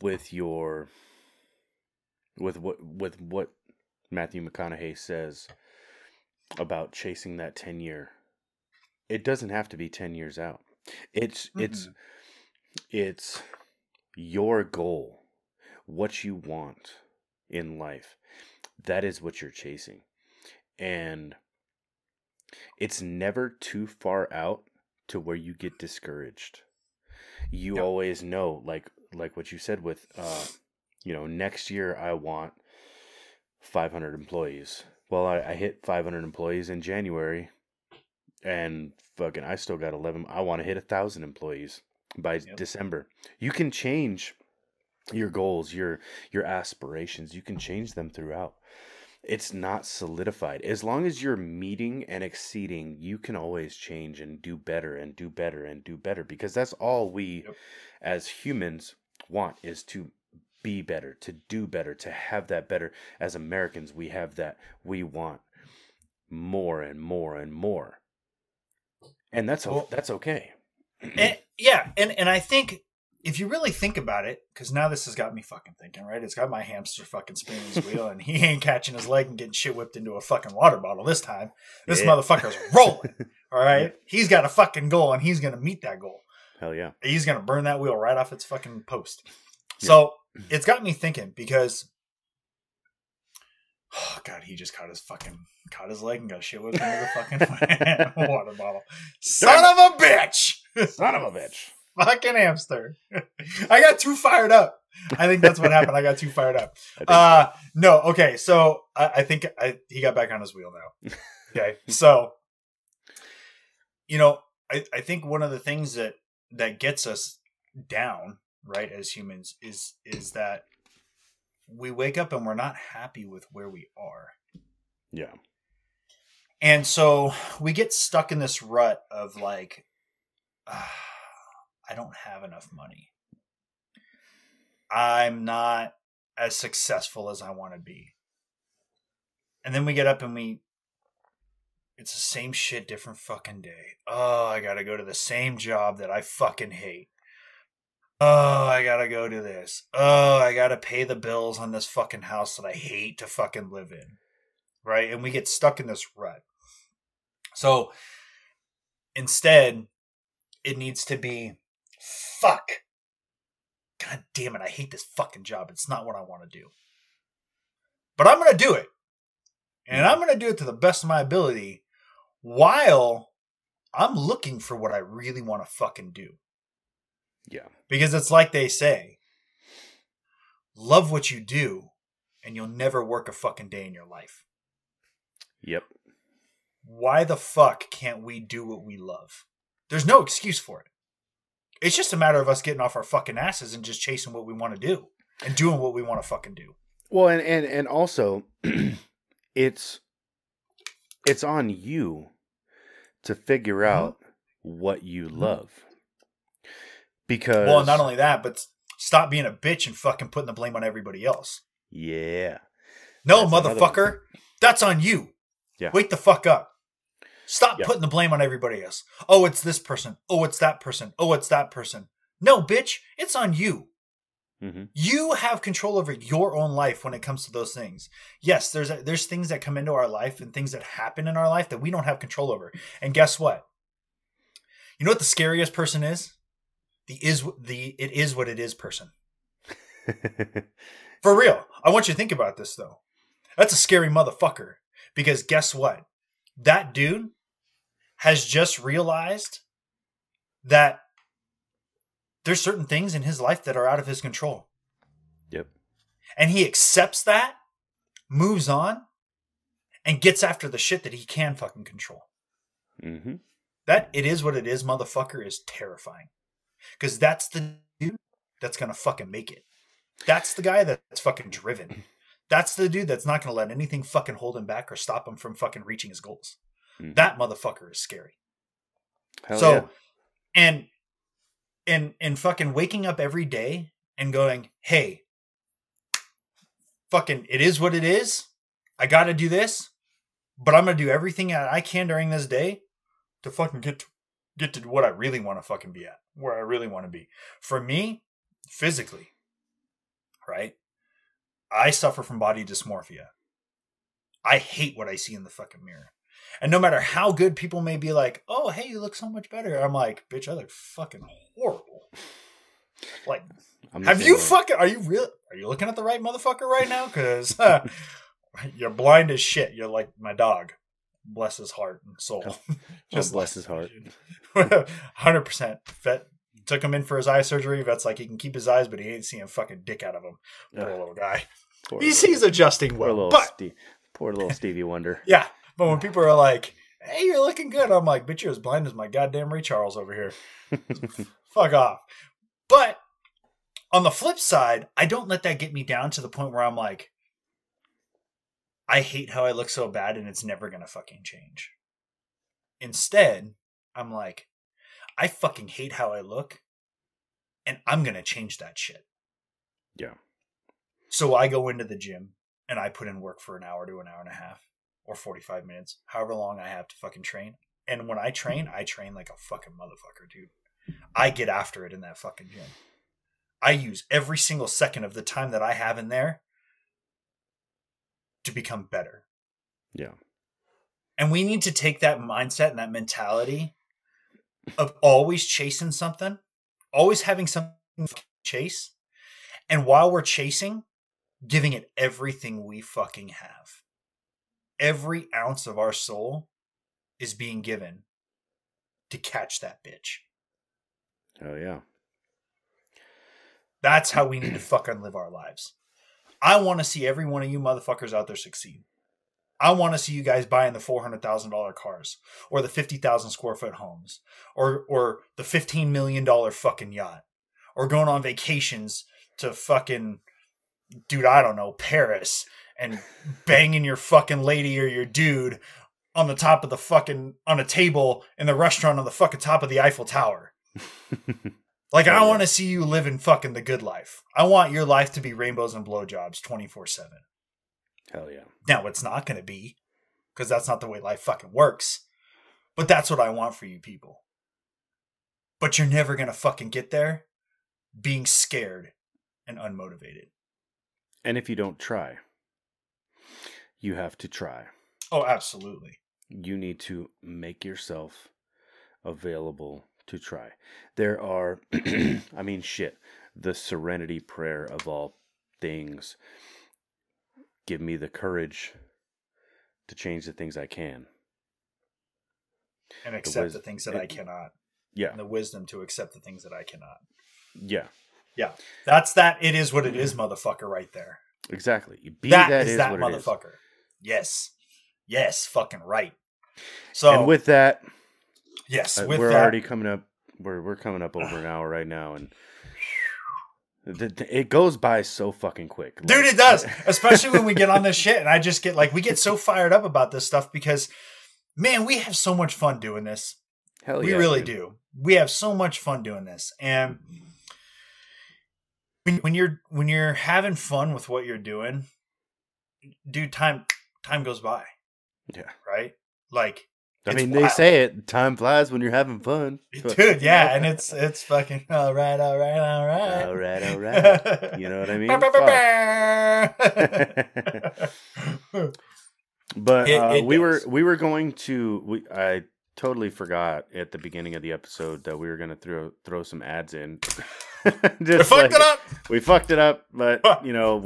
with your with what with what Matthew McConaughey says about chasing that 10 year it doesn't have to be 10 years out it's mm-hmm. it's it's your goal what you want in life that is what you're chasing and it's never too far out to where you get discouraged you yep. always know like like what you said with uh you know next year i want 500 employees. Well i, I hit 500 employees in january and fucking i still got 11 i want to hit a thousand employees by yep. december. You can change your goals your your aspirations. You can change them throughout it's not solidified. As long as you're meeting and exceeding, you can always change and do better and do better and do better because that's all we yep. as humans want is to be better, to do better, to have that better. As Americans, we have that. We want more and more and more. And that's well, that's okay. and, yeah, and and I think if you really think about it, because now this has got me fucking thinking, right? It's got my hamster fucking spinning his wheel, and he ain't catching his leg and getting shit whipped into a fucking water bottle this time. This yeah. motherfucker's rolling. All right, he's got a fucking goal, and he's gonna meet that goal. Hell yeah, he's gonna burn that wheel right off its fucking post. Yeah. So it's got me thinking because, oh god, he just caught his fucking caught his leg and got shit whipped into the fucking water bottle. Son of a bitch! Son of a bitch! Fucking hamster. I got too fired up. I think that's what happened. I got too fired up. Uh, so. no, okay. So I, I think I, he got back on his wheel now. Okay. so, you know, I, I think one of the things that, that gets us down, right, as humans is, is that we wake up and we're not happy with where we are. Yeah. And so we get stuck in this rut of like, uh, I don't have enough money. I'm not as successful as I want to be. And then we get up and we it's the same shit different fucking day. Oh, I got to go to the same job that I fucking hate. Oh, I got to go to this. Oh, I got to pay the bills on this fucking house that I hate to fucking live in. Right? And we get stuck in this rut. So instead, it needs to be fuck. God damn it, I hate this fucking job. It's not what I want to do. But I'm going to do it. And I'm going to do it to the best of my ability while I'm looking for what I really want to fucking do. Yeah. Because it's like they say love what you do, and you'll never work a fucking day in your life. Yep. Why the fuck can't we do what we love? There's no excuse for it. It's just a matter of us getting off our fucking asses and just chasing what we want to do and doing what we want to fucking do. Well, and and and also, it's it's on you to figure mm-hmm. out what you mm-hmm. love. Because well, not only that, but stop being a bitch and fucking putting the blame on everybody else. Yeah. No, That's motherfucker, that's on you. Yeah. Wake the fuck up. Stop putting the blame on everybody else. Oh, it's this person. Oh, it's that person. Oh, it's that person. No, bitch, it's on you. Mm-hmm. You have control over your own life when it comes to those things. Yes, there's a, there's things that come into our life and things that happen in our life that we don't have control over. And guess what? You know what the scariest person is? The is the it is what it is person. For real. I want you to think about this though. That's a scary motherfucker because guess what? That dude has just realized that there's certain things in his life that are out of his control. Yep. And he accepts that, moves on, and gets after the shit that he can fucking control. Mm-hmm. That it is what it is, motherfucker, is terrifying. Because that's the dude that's gonna fucking make it. That's the guy that's fucking driven. That's the dude that's not gonna let anything fucking hold him back or stop him from fucking reaching his goals. Mhm. That motherfucker is scary. Hell so yeah. and and and fucking waking up every day and going, hey, fucking it is what it is. I gotta do this, but I'm gonna do everything that I can during this day to fucking get to get to what I really want to fucking be at, where I really want to be. For me, physically, right? I suffer from body dysmorphia. I hate what I see in the fucking mirror. And no matter how good people may be like, oh, hey, you look so much better. I'm like, bitch, I look fucking horrible. Like, have you way. fucking, are you real? Are you looking at the right motherfucker right now? Because you're blind as shit. You're like my dog. Bless his heart and soul. Oh, oh, God bless his heart. 100%. Vet took him in for his eye surgery. Vet's like, he can keep his eyes, but he ain't seeing fucking dick out of him. Poor little guy. poor He's, little- he's adjusting poor well. little But Ste- poor little Stevie Wonder. Yeah, but when people are like, "Hey, you're looking good," I'm like, "Bitch, you're as blind as my goddamn Ray Charles over here." Fuck off. But on the flip side, I don't let that get me down to the point where I'm like, I hate how I look so bad, and it's never gonna fucking change. Instead, I'm like, I fucking hate how I look, and I'm gonna change that shit. Yeah. So I go into the gym and I put in work for an hour to an hour and a half or 45 minutes, however long I have to fucking train. And when I train, I train like a fucking motherfucker, dude. I get after it in that fucking gym. I use every single second of the time that I have in there to become better. Yeah. And we need to take that mindset and that mentality of always chasing something, always having something to chase. And while we're chasing, giving it everything we fucking have. Every ounce of our soul is being given to catch that bitch. Oh yeah. That's how we need to fucking live our lives. I want to see every one of you motherfuckers out there succeed. I want to see you guys buying the four hundred thousand dollar cars, or the fifty thousand square foot homes, or or the fifteen million dollar fucking yacht, or going on vacations to fucking, dude, I don't know, Paris, and banging your fucking lady or your dude on the top of the fucking on a table in the restaurant on the fucking top of the Eiffel Tower. Like I want to see you living fucking the good life. I want your life to be rainbows and blowjobs twenty four seven. Hell yeah. Now it's not going to be because that's not the way life fucking works. But that's what I want for you people. But you're never going to fucking get there being scared and unmotivated. And if you don't try, you have to try. Oh, absolutely. You need to make yourself available to try. There are, I mean, shit, the serenity prayer of all things. Give me the courage to change the things I can. And accept wis- the things that I cannot. Yeah, And the wisdom to accept the things that I cannot. yeah, Yeah. That's that. It is what it is, motherfucker, right there. exactly. You Be that that is is that it is. Yes. Yes, fucking right. So And with that, yes, Uh, with we're that, already coming up. We're we're coming up over an hour right now, and it goes by so fucking quick, dude, Like, it does. Especially when we get on this shit, and I just get like we get so fired up about this stuff because, man, we have so much fun doing this. Hell we yeah, really dude. do. We have so much fun doing this, and when, when you're when you're having fun with what you're doing, dude, time time goes by, Yeah, right? Like I mean they say it. Time flies when you're having fun, dude yeah and it's it's fucking all right all right all right all right, all right. You know what I mean? But uh, it we were we were going to. We, I totally forgot at the beginning of the episode that we were going to throw throw some ads in. we fucked like- it up We fucked it up, but you know,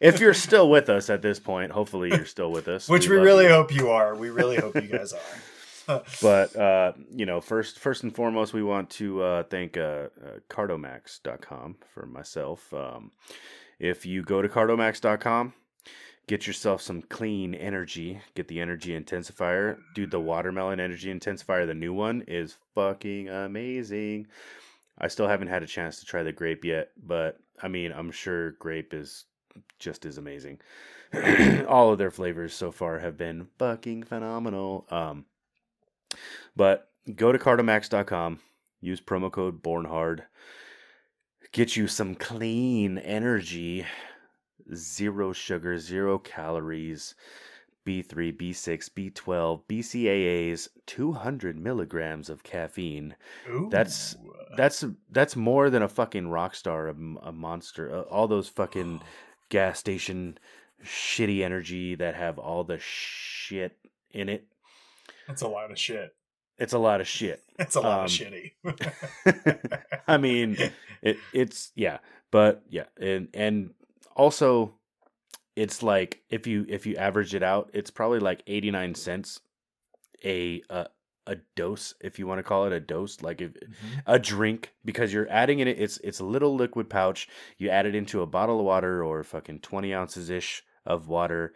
if you're still with us at this point, hopefully you're still with us. which we, love really you. hope you are we really hope you guys are But uh, you know, first first and foremost, we want to uh, thank uh, uh, Cardomax.com for myself. Um, if you go to Cardomax.com, get yourself some clean energy. Get the energy intensifier. Dude, the watermelon energy intensifier, the new one, is fucking amazing. I still haven't had a chance to try the grape yet, but I mean, I'm sure grape is just as amazing. All of their flavors so far have been fucking phenomenal. Um, but go to cardomax.com, use promo code BORNHARD, get you some clean energy, zero sugar, zero calories, B3, B6, B12, BCAAs, 200 milligrams of caffeine. Ooh. That's that's that's more than a fucking rock star, a monster. Uh, all those fucking gas station shitty energy that have all the shit in it. That's a lot of shit. It's a lot of shit. It's a lot Um, of shitty. I mean, it it's yeah, but yeah, and and also it's like if you if you average it out, it's probably like 89 cents a a, a dose if you want to call it a dose like if Mhm. a drink because you're adding in it it's it's a little liquid pouch you add it into a bottle of water or fucking 20 ounces ish of water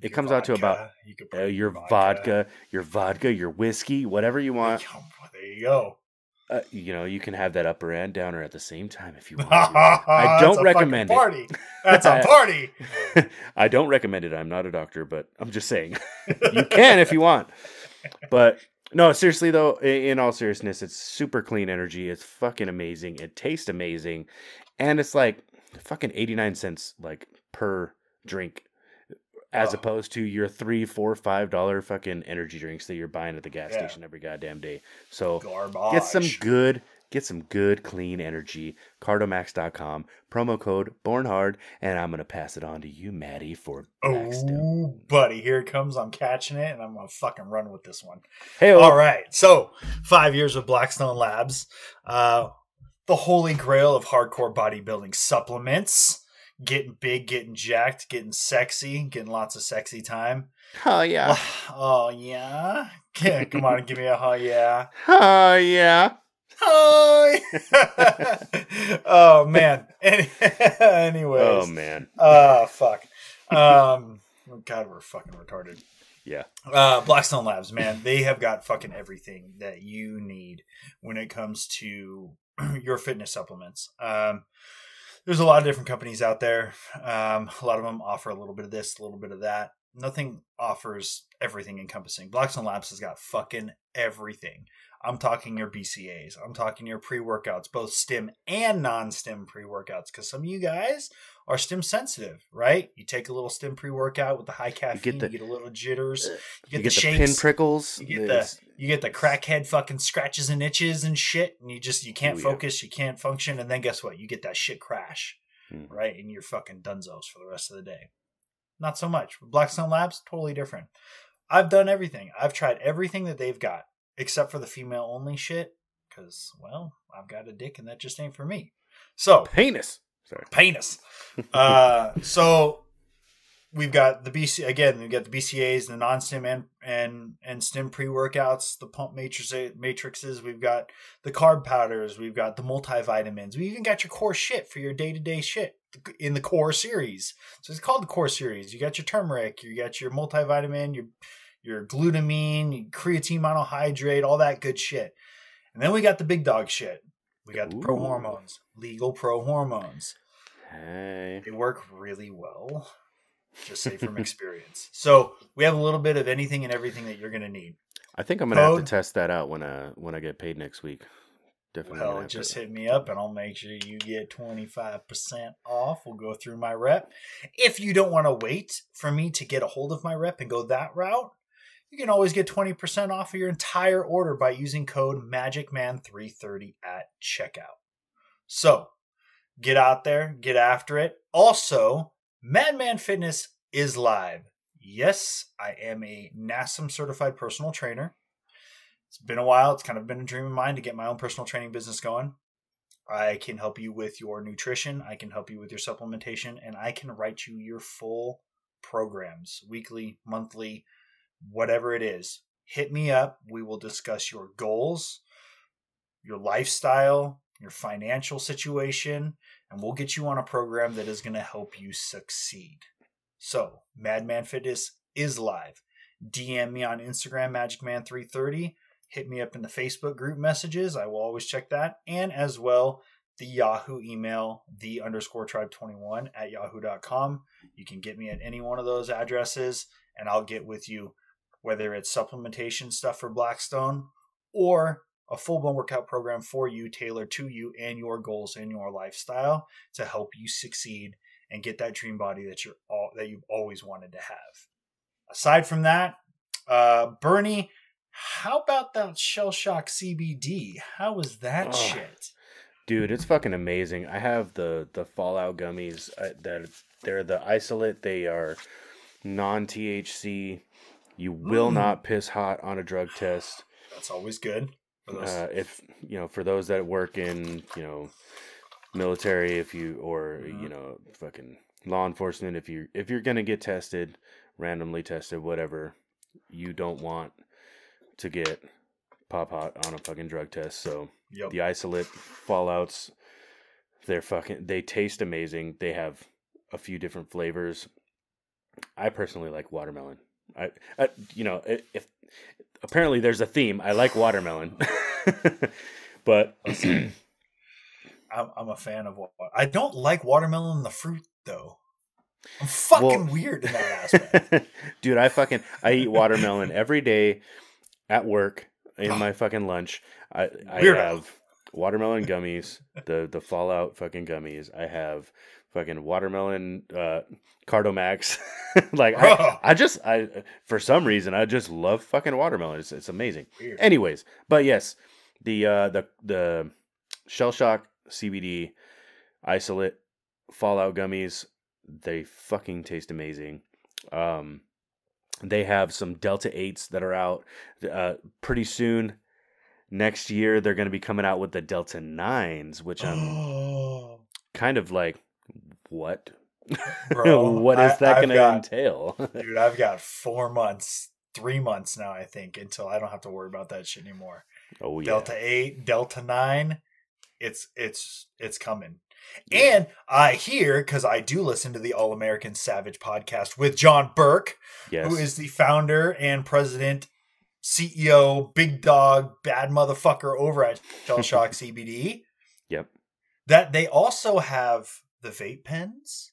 it Your comes out to about you uh, your vodka your vodka your whiskey whatever you want There you go. Uh, you know you can have that upper and downer at the same time if you want I to. I don't recommend it. That's a party. I don't recommend it. I'm not a doctor, but I'm just saying you can if you want. But no, seriously though, in all seriousness, it's super clean energy. It's fucking amazing. It tastes amazing, and it's like fucking 89 cents like per drink, as Oh. opposed to your three, four, five dollar fucking energy drinks that you're buying at the gas Yeah. station every goddamn day. So Garbage. Get some good, get some good clean energy. Cardomax.com, promo code Bornhard, and I'm gonna pass it on to you, Maddie, for. Oh, buddy, here it comes. I'm catching it, and I'm gonna fucking run with this one. Hey, All right. So, five years with Blackstone Labs, uh, the holy grail of hardcore bodybuilding supplements. Getting big, getting jacked, getting sexy, getting lots of sexy time. oh yeah, Oh yeah. Yeah, Come on, give me a oh yeah. oh yeah. Hi. oh man. Any- Anyways. Oh man, Uh fuck. Um God, we're fucking retarded. yeah. Uh Blackstone Labs, man, they have got fucking everything that you need when it comes to your fitness supplements. Um there's a lot of different companies out there. Um, a lot of them offer a little bit of this, a little bit of that. Nothing offers everything encompassing. Blackstone Labs has got fucking everything. I'm talking your BCAs. I'm talking your pre workouts, both stim and non stim pre workouts, because some of you guys are stim sensitive, right? You take a little stim pre workout with the high caffeine, you the- get, a little jitters, you You get, get, the, the pin prickles. you get It's- you get the crackhead fucking scratches and itches and shit, and you just you can't Ooh, yeah. focus, you can't function, and then guess what? You get that shit crash, Hmm. right? And you're fucking dunzos for the rest of the day. Not so much. Blackstone Labs, totally different. I've done everything. I've tried everything that they've got, except for the female only shit, because well, I've got a dick and that just ain't for me. So penis. Sorry. penis. Uh, so we've got the BC again. We've got the BCA's, the non-stim and and and stim pre-workouts, the pump matrix matrices. We've got the carb powders. We've got the multivitamins. We even got your core shit for your day-to-day shit in the core series. So it's called the core series. You got your turmeric. You got your multivitamin. Your your glutamine, creatine monohydrate, all that good shit. And then we got the big dog shit. We got the pro hormones, legal pro hormones Hey. they work really well just say from experience so we have a little bit of anything and everything that you're going to need I think I'm gonna have to test that out when I when I get paid next week. Definitely. well just hit me up and i'll make sure you get 25% off we'll go through my rep if you don't want to wait for me to get a hold of my rep and go that route you can always get 20% off of your entire order by using code magicman330 at checkout so get out there get after it. Also madman fitness is live. Yes i am a nasm certified personal trainer. It's been a while. It's kind of been a dream of mine to get my own personal training business going. I can help you with your nutrition. I can help you with your supplementation and i can write you your full programs weekly monthly whatever it is. Hit me up. We will discuss your goals your lifestyle your financial situation and we'll get you on a program that is going to help you succeed So, Madman Fitness is live. DM me on Instagram, MagicMan330. Hit me up in the Facebook group messages. I will always check that. And as well, the Yahoo email, the underscore tribe 21 at yahoo.com. You can get me at any one of those addresses, and I'll get with you, whether it's supplementation stuff for Blackstone or a full blown workout program for you, tailored to you and your goals and your lifestyle to help you succeed and get that dream body that you're all that you've always wanted to have. Aside from that, uh, Bernie, how about that Shell Shock CBD? How was that Oh. shit? Dude, it's fucking amazing. I have the the Fallout gummies uh, that they're the isolate. They are non THC. You will Mm. not piss hot on a drug test. That's always good. Uh, if you know, for those that work in you know military, if you or you know fucking law enforcement, if you if you're gonna get tested, randomly tested, whatever, you don't want to get pop hot on a fucking drug test. So yep. the isolate fallouts they're fucking they taste amazing. They have a few different flavors. I personally like watermelon. I, I you know if apparently there's a theme. I like watermelon. But I'm, I'm a fan of what I don't like watermelon the fruit though. I'm fucking Well- weird in that aspect. dude i fucking i eat watermelon every day at work in my fucking lunch. I i have watermelon gummies the the fallout fucking gummies. I have fucking watermelon uh cardomax. Like I, I just i for some reason i just love fucking watermelon. It's, it's amazing. Weird. anyways but yes the uh the the shell shock cbd isolate fallout gummies they fucking taste amazing. Um they have some delta 8s that are out uh pretty soon. Next year they're going to be coming out with the delta 9s which i'm kind of like what bro, what is I- that going to entail Dude, I've got four months, three months now, I think, until I don't have to worry about that shit anymore. oh yeah Delta eight, Delta nine, it's it's it's coming. Yeah. And I hear because I do listen to the All American Savage podcast with John Burke, yes who is the founder and president, CEO, big dog, bad motherfucker over at Shell Shock CBD. Yep. That they also have the vape pens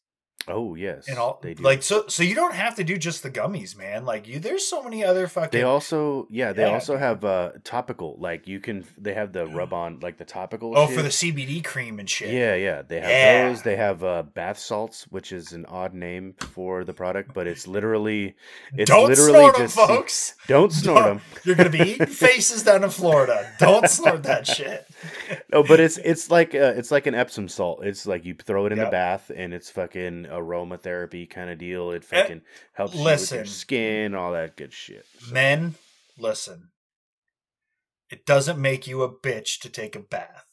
oh yes and all they do like so so you don't have to do just the gummies, man. Like you there's so many other fucking They also, yeah, they Yeah, also have uh topical. Like you can, they have the rub on, like the topical. Oh, shit. for the CBD cream and shit. Yeah, yeah, they have Yeah. those. They have uh, bath salts, which is an odd name for the product, but it's literally, it's Don't literally snort them, just folks. don't snort Don't- them. You're gonna be eating faces down in Florida. Don't snort that shit. No, but it's it's like uh, it's like an Epsom salt. It's like you throw it in the bath, and it's fucking aromatherapy kind of deal. It Eh, fucking helps you with your skin, all that good shit. So, Men, listen. It doesn't make you a bitch to take a bath.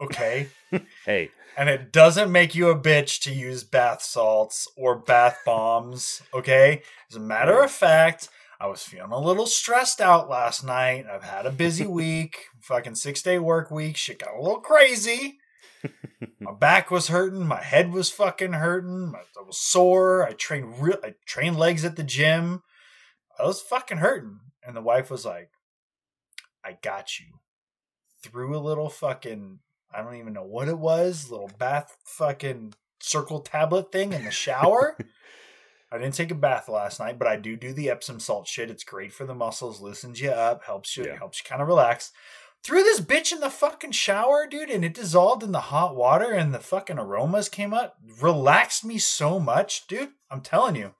Okay? hey, and it doesn't make you a bitch to use bath salts or bath bombs. Okay? As a matter of fact, I was feeling a little stressed out last night. I've had a busy week, fucking six day work week. Shit got a little crazy. my back was hurting. My head was fucking hurting. I was sore. I trained real. I trained legs at the gym. I was fucking hurting. And the wife was like, "I got you." Threw a little fucking. I don't even know what it was. Little bath fucking circle tablet thing in the shower. I didn't take a bath last night, but I do do the Epsom salt shit. It's great for the muscles, loosens you up, helps you, Yeah. helps you kind of relax. Threw this bitch in the fucking shower, dude, and it dissolved in the hot water, and the fucking aromas came up. Relaxed me so much, dude. I'm telling you.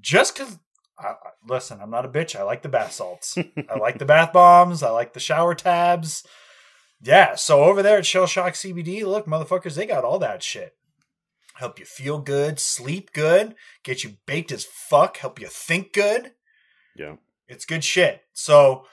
Just because, I, I- listen, I'm not a bitch. I like the bath salts. I like the bath bombs. I like the shower tabs. Yeah, so over there at Shell Shock CBD, look, motherfuckers, they got all that shit. Help you feel good, sleep good, get you baked as fuck, help you think good. yeah, It's good shit. So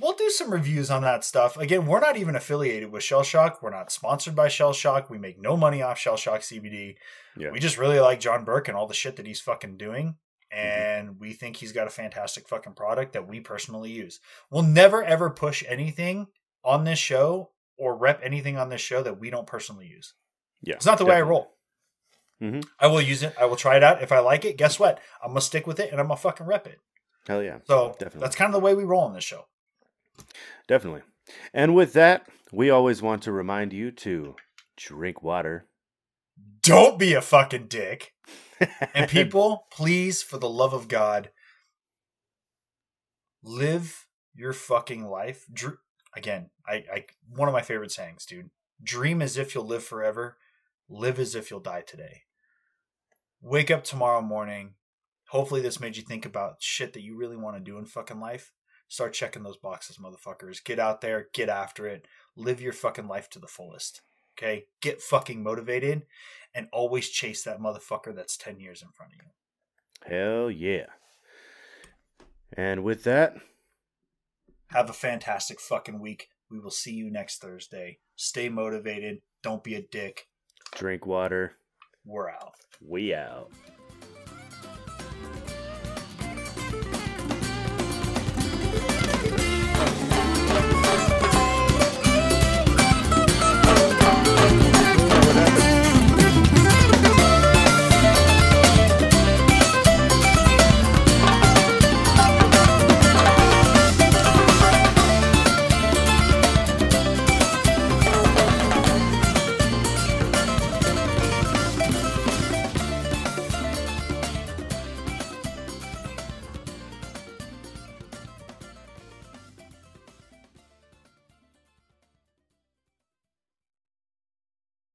we'll do some reviews on that stuff. Again, we're not even affiliated with Shell Shock. We're not sponsored by Shell Shock. We make no money off Shell Shock CBD. yeah, We just really like John Burke and all the shit that he's fucking doing. And we think he's got a fantastic fucking product that we personally use. We'll never ever push anything on this show or rep anything on this show that we don't personally use. yeah. It's not the way I definitely. roll. Mhm. I will use it. I will try it out. If I like it, guess what? I'm gonna stick with it and I'm gonna fucking rep it. Hell yeah. So Definitely. that's kind of the way we roll on this show. Definitely. And with that, we always want to remind you to drink water. Don't be a fucking dick. And people, please, for the love of God, live your fucking life. Dr- Again, I, I one of my favorite sayings, dude. Dream as if you'll live forever. Live as if you'll die today. Wake up tomorrow morning. Hopefully, this made you think about shit that you really want to do in fucking life. Start checking those boxes, motherfuckers. Get out there, get after it. Live your fucking life to the fullest. Okay? Get fucking motivated and always chase that motherfucker that's 10 years in front of you. Hell yeah. And with that, Have a fantastic fucking week. We will see you next Thursday. Stay motivated. Don't be a dick. drink water. We're out. We out.